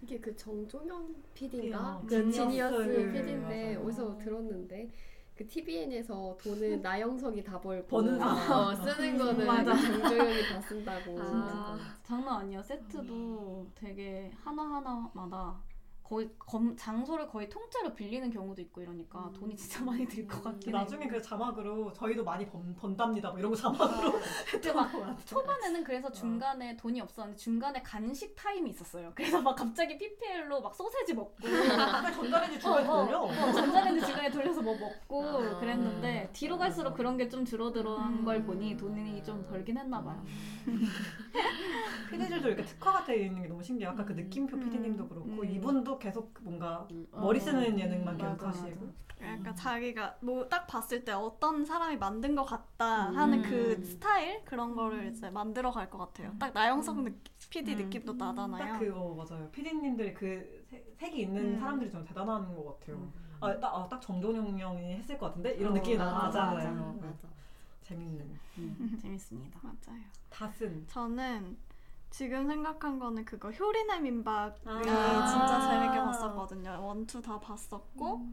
이게 그 정종현 PD인가? PD인가? 그 지니어스. PD인데. 어디서 들었는데 그 TVN에서 돈은 <laughs> 나영석이 다 벌고 버는. 어, 쓰는 거는 맞아. 정종현이 다 쓴다고. 아, 장난 아니야. 세트도 되게 하나 하나마다 거의 검, 장소를 거의 통째로 빌리는 경우도 있고 이러니까 돈이 진짜 많이 들 것 같긴 해. 나중에 그 자막으로 저희도 많이 번, 번답니다. 뭐 이런 거 자막으로 <laughs> 그때 막 초반에는 그래서 중간에 돈이 없었는데 중간에 간식 타임이 있었어요. 그래서 막 갑자기 PPL로 막 소세지 먹고 전자레인지 중간에 어, 어, 돌려? 어, 전자레인지 중간에 돌려서 뭐 먹고 아. 그랬는데 뒤로 갈수록 그런 게 좀 줄어드는 걸 보니 돈이 좀 벌긴 했나 봐요. PD들도 이렇게 특화가 되어 있는 게 너무 신기해요. 아까 그 느낌표 PD님도 그렇고 이분도 계속 뭔가 머리 쓰는 예능만 계속 맞아, 하시고 약간 자기가 뭐 딱 봤을 때 어떤 사람이 만든 것 같다 하는 그 음. 스타일 그런 거를 이제 만들어 갈 것 같아요. 딱 나영석 느, PD 느낌도 나잖아요. 딱그 어, 맞아요. PD님들이 그 색- 색이 있는 음. 사람들이 좀 대단한 것 같아요. 아, 딱, 아, 딱 정종영 형이 했을 것 같은데 이런 어, 느낌이 맞아, 나잖아요. 맞아, 네. 재밌는. 재밌습니다. 맞아요. 다슨. 저는 지금 생각한 거는 그거 효리네 민박을 아. 진짜 재밌게 봤었거든요. 원투 다 봤었고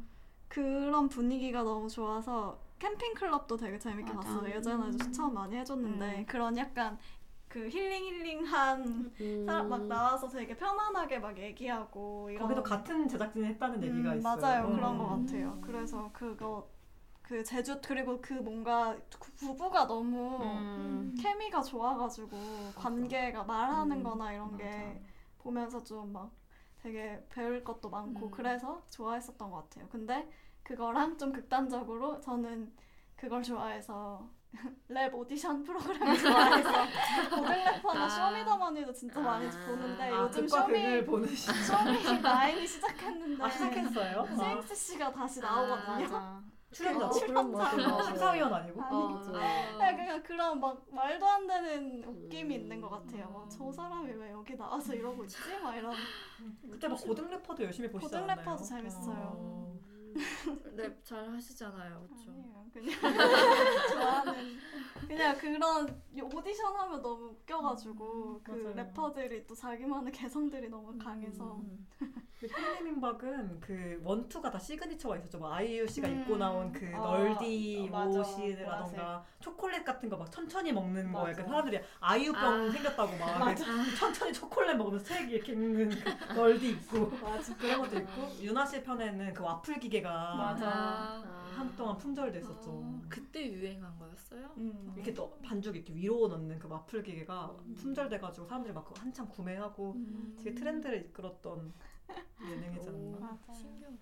그런 분위기가 너무 좋아서 캠핑 클럽도 되게 재밌게 맞아. 봤어요. 예전에도 추천 많이 해줬는데 음. 그런 약간 그 힐링 힐링한 사람 막 나와서 되게 편안하게 막 얘기하고 이런 거기도 같은 제작진이 했다는 얘기가 음, 있어요. 맞아요. 그런 음. 것 같아요. 그래서 그거 그 제주 그리고 그 뭔가 구- 부부가 너무 음. 케미가 좋아가지고 관계가 말하는-거나 이런 게 보면서 좀 막 되게 배울 것도 많고 그래서 좋아했었던 것 같아요. 근데 그거랑 좀 극단적으로 저는 그걸 좋아해서 <laughs> 랩 오디션 프로그램 좋아해서 <laughs> 고등 래퍼나 아. 쇼미더머니도 진짜 많이 보는데 아, 요즘 쇼미 보내시- 쇼미 nine이 시작했는데 아, 시작했어요? <laughs> 아. 스윙스 씨가 다시 나오거든요. 출연자. 출연자. 어, 심사위원 아니고? 아니죠. 네, 그냥 그런 막 말도 안 되는 웃김이 있는 것 같아요. 막 저 사람이 왜 여기 나와서 이러고 있지? 막 이런. 그때 막 고등 래퍼도 열심히 보시지 고등? 래퍼도 재밌어요. 랩 <laughs> 잘 하시잖아요, 그렇죠? 그냥 <laughs> 좋아하는 그냥 그런 오디션 하면 너무 웃겨가지고 그 맞아요. 래퍼들이 또 자기만의 개성들이 너무 강해서 그 효리네 민박은 그 one two가 다 시그니처가 있었죠. 뭐 아이유 씨가 음. 입고 나온 그 아, 널디. 옷이라던가 초콜릿 같은 거 막 천천히 먹는 거 맞아. 약간 사람들이 아이유병 아. 생겼다고 막 <laughs> 맞아. 그 천천히 초콜릿 먹으면서 책 이렇게 읽는 그 널디 있고 그런 것도 있고 유나 씨 편에는 그 와플 기계가 맞아. 한동안 품절됐었죠. 그때 유행한 거였어요? 이렇게 또 반죽 이렇게 위로 넣는 그 와플 기계가 품절돼가지고 사람들이 막 그거 한참 구매하고 되게 트렌드를 이끌었던 예능이지 않나. 맞아요.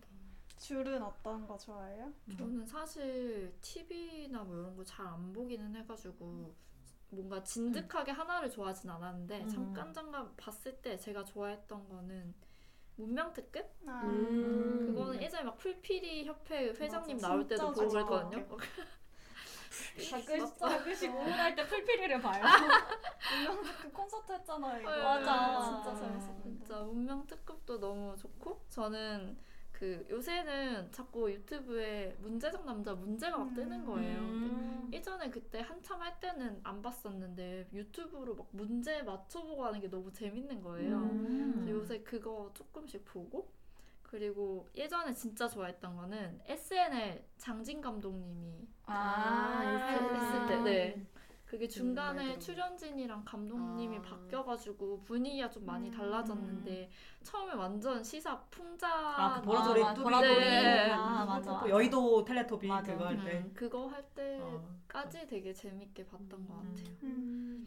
줄은 어떤 거 좋아해요? 저는 사실 TV나 뭐 이런 거 잘 안 보기는 해가지고 뭔가 진득하게 하나를 좋아하진 않았는데 음. 잠깐 잠깐 봤을 때 제가 좋아했던 거는 문명 특급? 음. 그거는 예전에 막 풀피리 협회 회장님 맞아, 나올 때도 보고. 그랬거든요. 가끔씩 가끔씩 우울할 때 풀피리를 봐요. 그 콘서트 했잖아요. 이거. 네, 맞아. 네. 진짜 재밌었는데. 진짜 운명 특급도 너무 좋고 저는 그 요새는 자꾸 유튜브에 문제적 남자 문제가 막 뜨는 거예요. 근데 예전에 그때 한참 할 때는 안 봤었는데 유튜브로 막 문제 맞춰보고 하는 게 너무 재밌는 거예요. 음. 요새 그거 조금씩 보고 그리고 예전에 진짜 좋아했던 거는 SNL 장진 감독님이 아, 했을 때, 네. 그게 중간에 많이 들어봤네. 출연진이랑 감독님이 아. 바뀌어가지고 분위기가 좀 많이 달라졌는데 처음에 완전 시사 풍자 아, 그 보라돌이 아, 보라돌이. 네. 아, 맞아. 또 여의도 텔레토비 맞아. 그거 할 때. 음, 그거 할 어. 때까지 되게 재밌게 봤던 것 같아요. 음.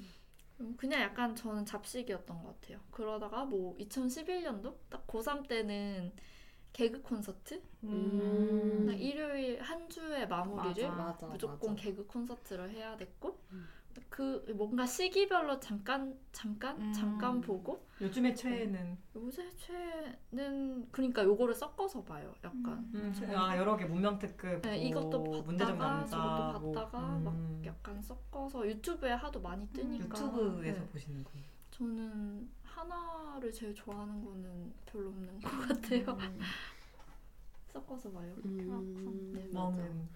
음, 그냥 약간 저는 잡식이었던 것 같아요. 그러다가 뭐 2011년도 딱 고3 때는 개그 콘서트? 음. 나 일요일 한 주의 마무리를 맞아, 맞아, 무조건 맞아. 개그 콘서트를 해야 됐고 음. 그 뭔가 시기별로 잠깐 잠깐 음. 잠깐 보고 요즘에 최애는 요새 최는 그러니까 요거를 섞어서 봐요. 약간 음, 아 여러 개 문명 특급 네, 뭐 이것도 봤다가 저것도 뭐, 봤다가 음. 막 약간 섞어서 유튜브에 하도 많이 뜨니까 유튜브에서 네. 보시는 거. 저는 하나를 제일 좋아하는 거는 별로 없는 것 같아요. <laughs> 섞어서 봐요. 음, 네, 마음은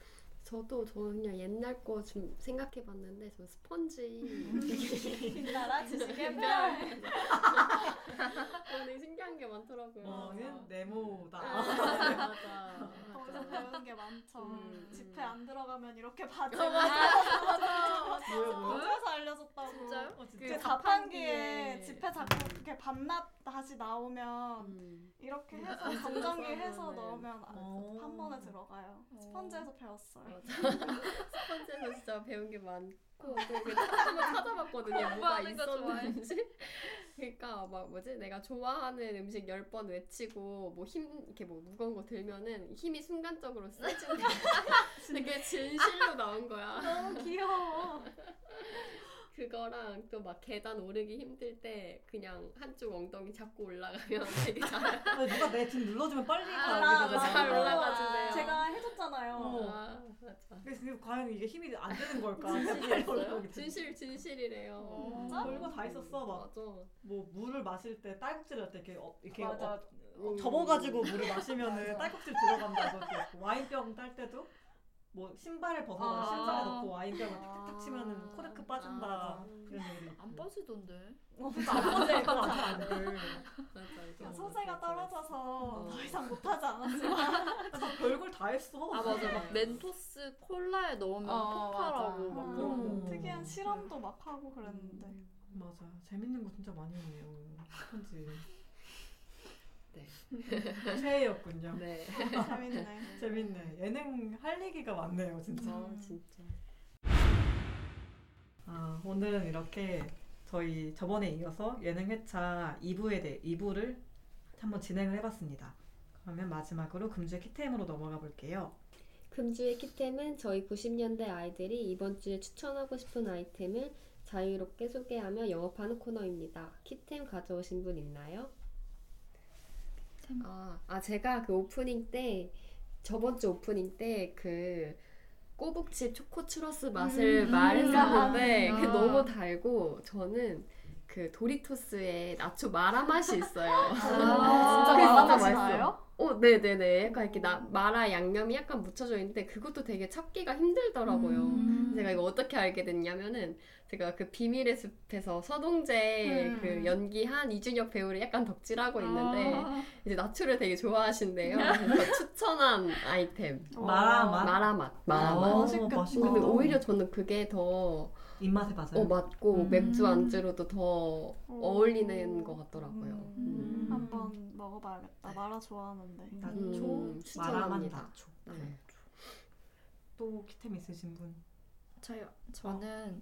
저도 저는 그냥 옛날 거 좀 생각해봤는데 저 스펀지 빛나라 지식의 별. 오늘 신기한 게 많더라고요. 너는 네모다. 아, <laughs> 맞아. 거기서 배우는 게 많죠. 음, 집회 안 들어가면 이렇게 바지. 어, 맞아, <laughs> 맞아. 뭐야, 뭐야? 거기서 알려줬다고. 진짜요? 어, 진짜? 그그 자판기에. 집회 자꾸 이렇게 반납 다시 나오면 음. 이렇게 해서 아, 진짜? 해서 네. 넣으면 어. 한 번에 들어가요. 스펀지에서 배웠어요. 스펀지에서 진짜 배운 게 많고 또 한번 <laughs> 찾아봤거든요. 뭐가. 있었는지. <laughs> 그러니까 막 뭐지? 내가 좋아하는 음식 열번 외치고 뭐 힘 이렇게 뭐 무거운 거 들면은 힘이 순간적으로 세지는 <laughs> 되게 진실로 나온 거야. 너무 귀여워. 그거랑 또 막 계단 오르기 힘들 때 그냥 한쪽 엉덩이 잡고 올라가면 <laughs> 되게 잘 아, 누가 내 등 눌러주면 빨리 아, 가게 맞아. 되잖아. 잘 올라가준대요. 제가 해줬잖아요. 어. 아, 맞아. 그래서 이게 과연 이게 힘이 안 되는 걸까? 진실이었어요? <laughs> 진실 진실이래요. 어, 진짜? 별거 다 있었어 막. 맞아. 뭐 물을 마실 때 딸꾹질 할때 이렇게 어, 이렇게 맞아. 어, 어, 접어가지고 물을 마시면은 딸꾹질 들어간다고 와인병 딸 때도 뭐 신발을 벗어서 아. 신발에 넣고 와인병을 탁탁 치면은 코르크 빠진다 아. 이런 있고. 안 빠지던데. 안 빠져 이건 안 돼. 맞아. 이거 소세가 떨어져서 어. 더 이상 못하지 않았지만 <laughs> 나 별걸 다 했어. 아 맞아 막 멘토스 콜라에 넣으면 어, 폭발하고. 막 그런 거. 음. 특이한 실험도 막 하고 그랬는데 맞아 재밌는 거 진짜 많이 했네요. 편지. 네. 최애였군요. 네. <laughs> 재밌네. <laughs> 재밌네. 예능 할 얘기가 많네요, 진짜. 아, 진짜. 아, 오늘은 이렇게 저희 저번에 이어서 예능 회차 2부에 대해 2부를 한번 진행을 해봤습니다. 그러면 마지막으로 금주의 키템으로 넘어가 볼게요. 금주의 키템은 저희 90년대 아이들이 이번 주에 추천하고 싶은 아이템을 자유롭게 소개하며 영업하는 코너입니다. 키템 가져오신 분 있나요? 아, 아 제가 그 오프닝 때 저번 주 오프닝 때그 꼬북칩 초코 추러스 맛을 음. 말했었는데 아. 그 너무 달고 저는 그 도리토스의 나초 마라 맛이 있어요. 아, <laughs> 진짜 마라 맛이. 나요? 어, 네네네. 약간 이렇게 나, 마라 양념이 약간 묻혀져 있는데 그것도 되게 찾기가 힘들더라고요. 음. 제가 이거 어떻게 알게 됐냐면은 제가 그 비밀의 숲에서 서동재 음. 그 연기한 이준혁 배우를 약간 덕질하고 있는데 아. 이제 나초를 되게 좋아하신대요. <laughs> 그래서 추천한 아이템. 마라 맛? 마라 맛. 마라 어, 맛. 맛있겠다. 근데 오히려 저는 그게 더 입맛에 맞아요. 어, 맞고 음. 맥주 안주로도 더 어울리는 것 같더라고요. 음. 한번 먹어봐야겠다. 마라 좋아하는데. 나초, 음, 마라만 추천합니다. 나초. 네. 또 키템 있으신 분? 저요. 저는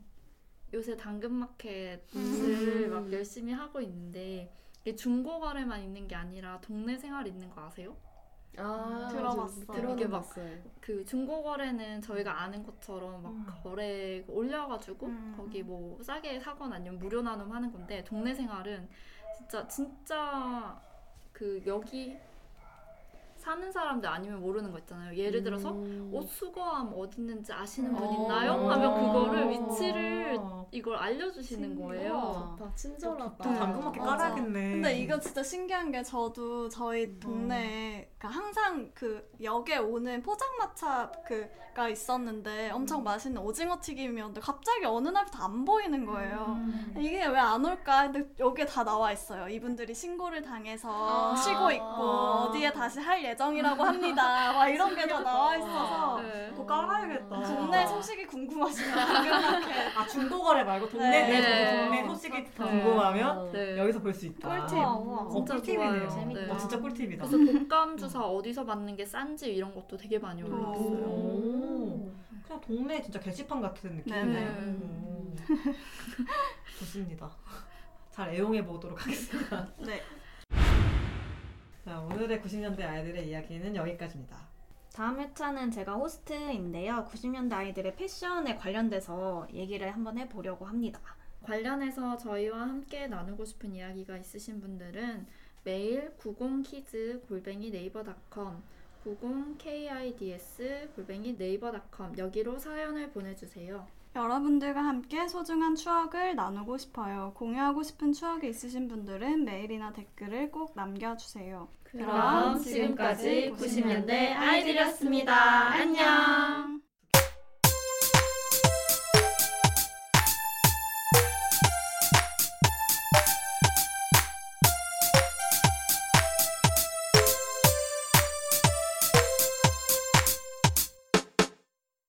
요새 당근마켓을 음. 막 열심히 하고 있는데 이게 중고 거래만 있는 게 아니라 동네 생활 있는 거 아세요? 아, 들어봤어요. 들어는 이게 막 봤어요. 그 중고 거래는 저희가 아는 것처럼 막 음. 거래 올려가지고 음. 거기 뭐 싸게 사거나 아니면 무료 나눔 하는 건데 동네 생활은 진짜 진짜 그 여기 사는 사람들 아니면 모르는 거 있잖아요. 예를 들어서 음. 옷 수거함 어디 있는지 아시는 분 어. 있나요? 하면 그거를 어. 위치를 이걸 알려주시는 거예요. 좋다. 친절하다. 좀 당근마켓 맞아. 깔아야겠네. 근데 이거 진짜 신기한 게 저도 저희 동네에 그러니까 항상 그 역에 오는 포장마차 그가 있었는데 엄청 맛있는 오징어 튀김이었는데 갑자기 어느 날부터 안 보이는 거예요. 이게 왜 안 올까? 근데 여기에 다 나와 있어요. 이분들이 신고를 당해서 아. 쉬고 있고 어디에 다시 할 예정이라고 합니다. 막 이런 게 다 나와 있어서 네. 그거 깔아야겠다. 동네 소식이 궁금하시면 당근마켓 아 중고거래 말고 동네 네. 내에서 네. 동네 소식이 궁금하면 네. 여기서 볼 수 있다. 꿀팁. 어, 진짜 꿀팁이네요. 네. 어, 진짜 꿀팁이다. 그래서 독감 주사 어디서 맞는 게 싼지 이런 것도 되게 많이 올라왔어요. 오. 그냥 동네 진짜 게시판 같은 느낌이네. <laughs> 좋습니다. 잘 애용해 보도록 하겠습니다. 네. 자, 오늘의 90년대 아이들의 이야기는 여기까지입니다. 다음 회차는 제가 호스트인데요. 90년대 아이들의 패션에 관련돼서 얘기를 한번 해보려고 합니다. 관련해서 저희와 함께 나누고 싶은 이야기가 있으신 분들은 메일 90kids 골뱅이 네이버닷컴 90kids 골뱅이 네이버닷컴 여기로 사연을 보내주세요. 여러분들과 함께 소중한 추억을 나누고 싶어요. 공유하고 싶은 추억이 있으신 분들은 메일이나 댓글을 꼭 남겨주세요. 그럼 지금까지 90년대 아이들이었습니다. 안녕.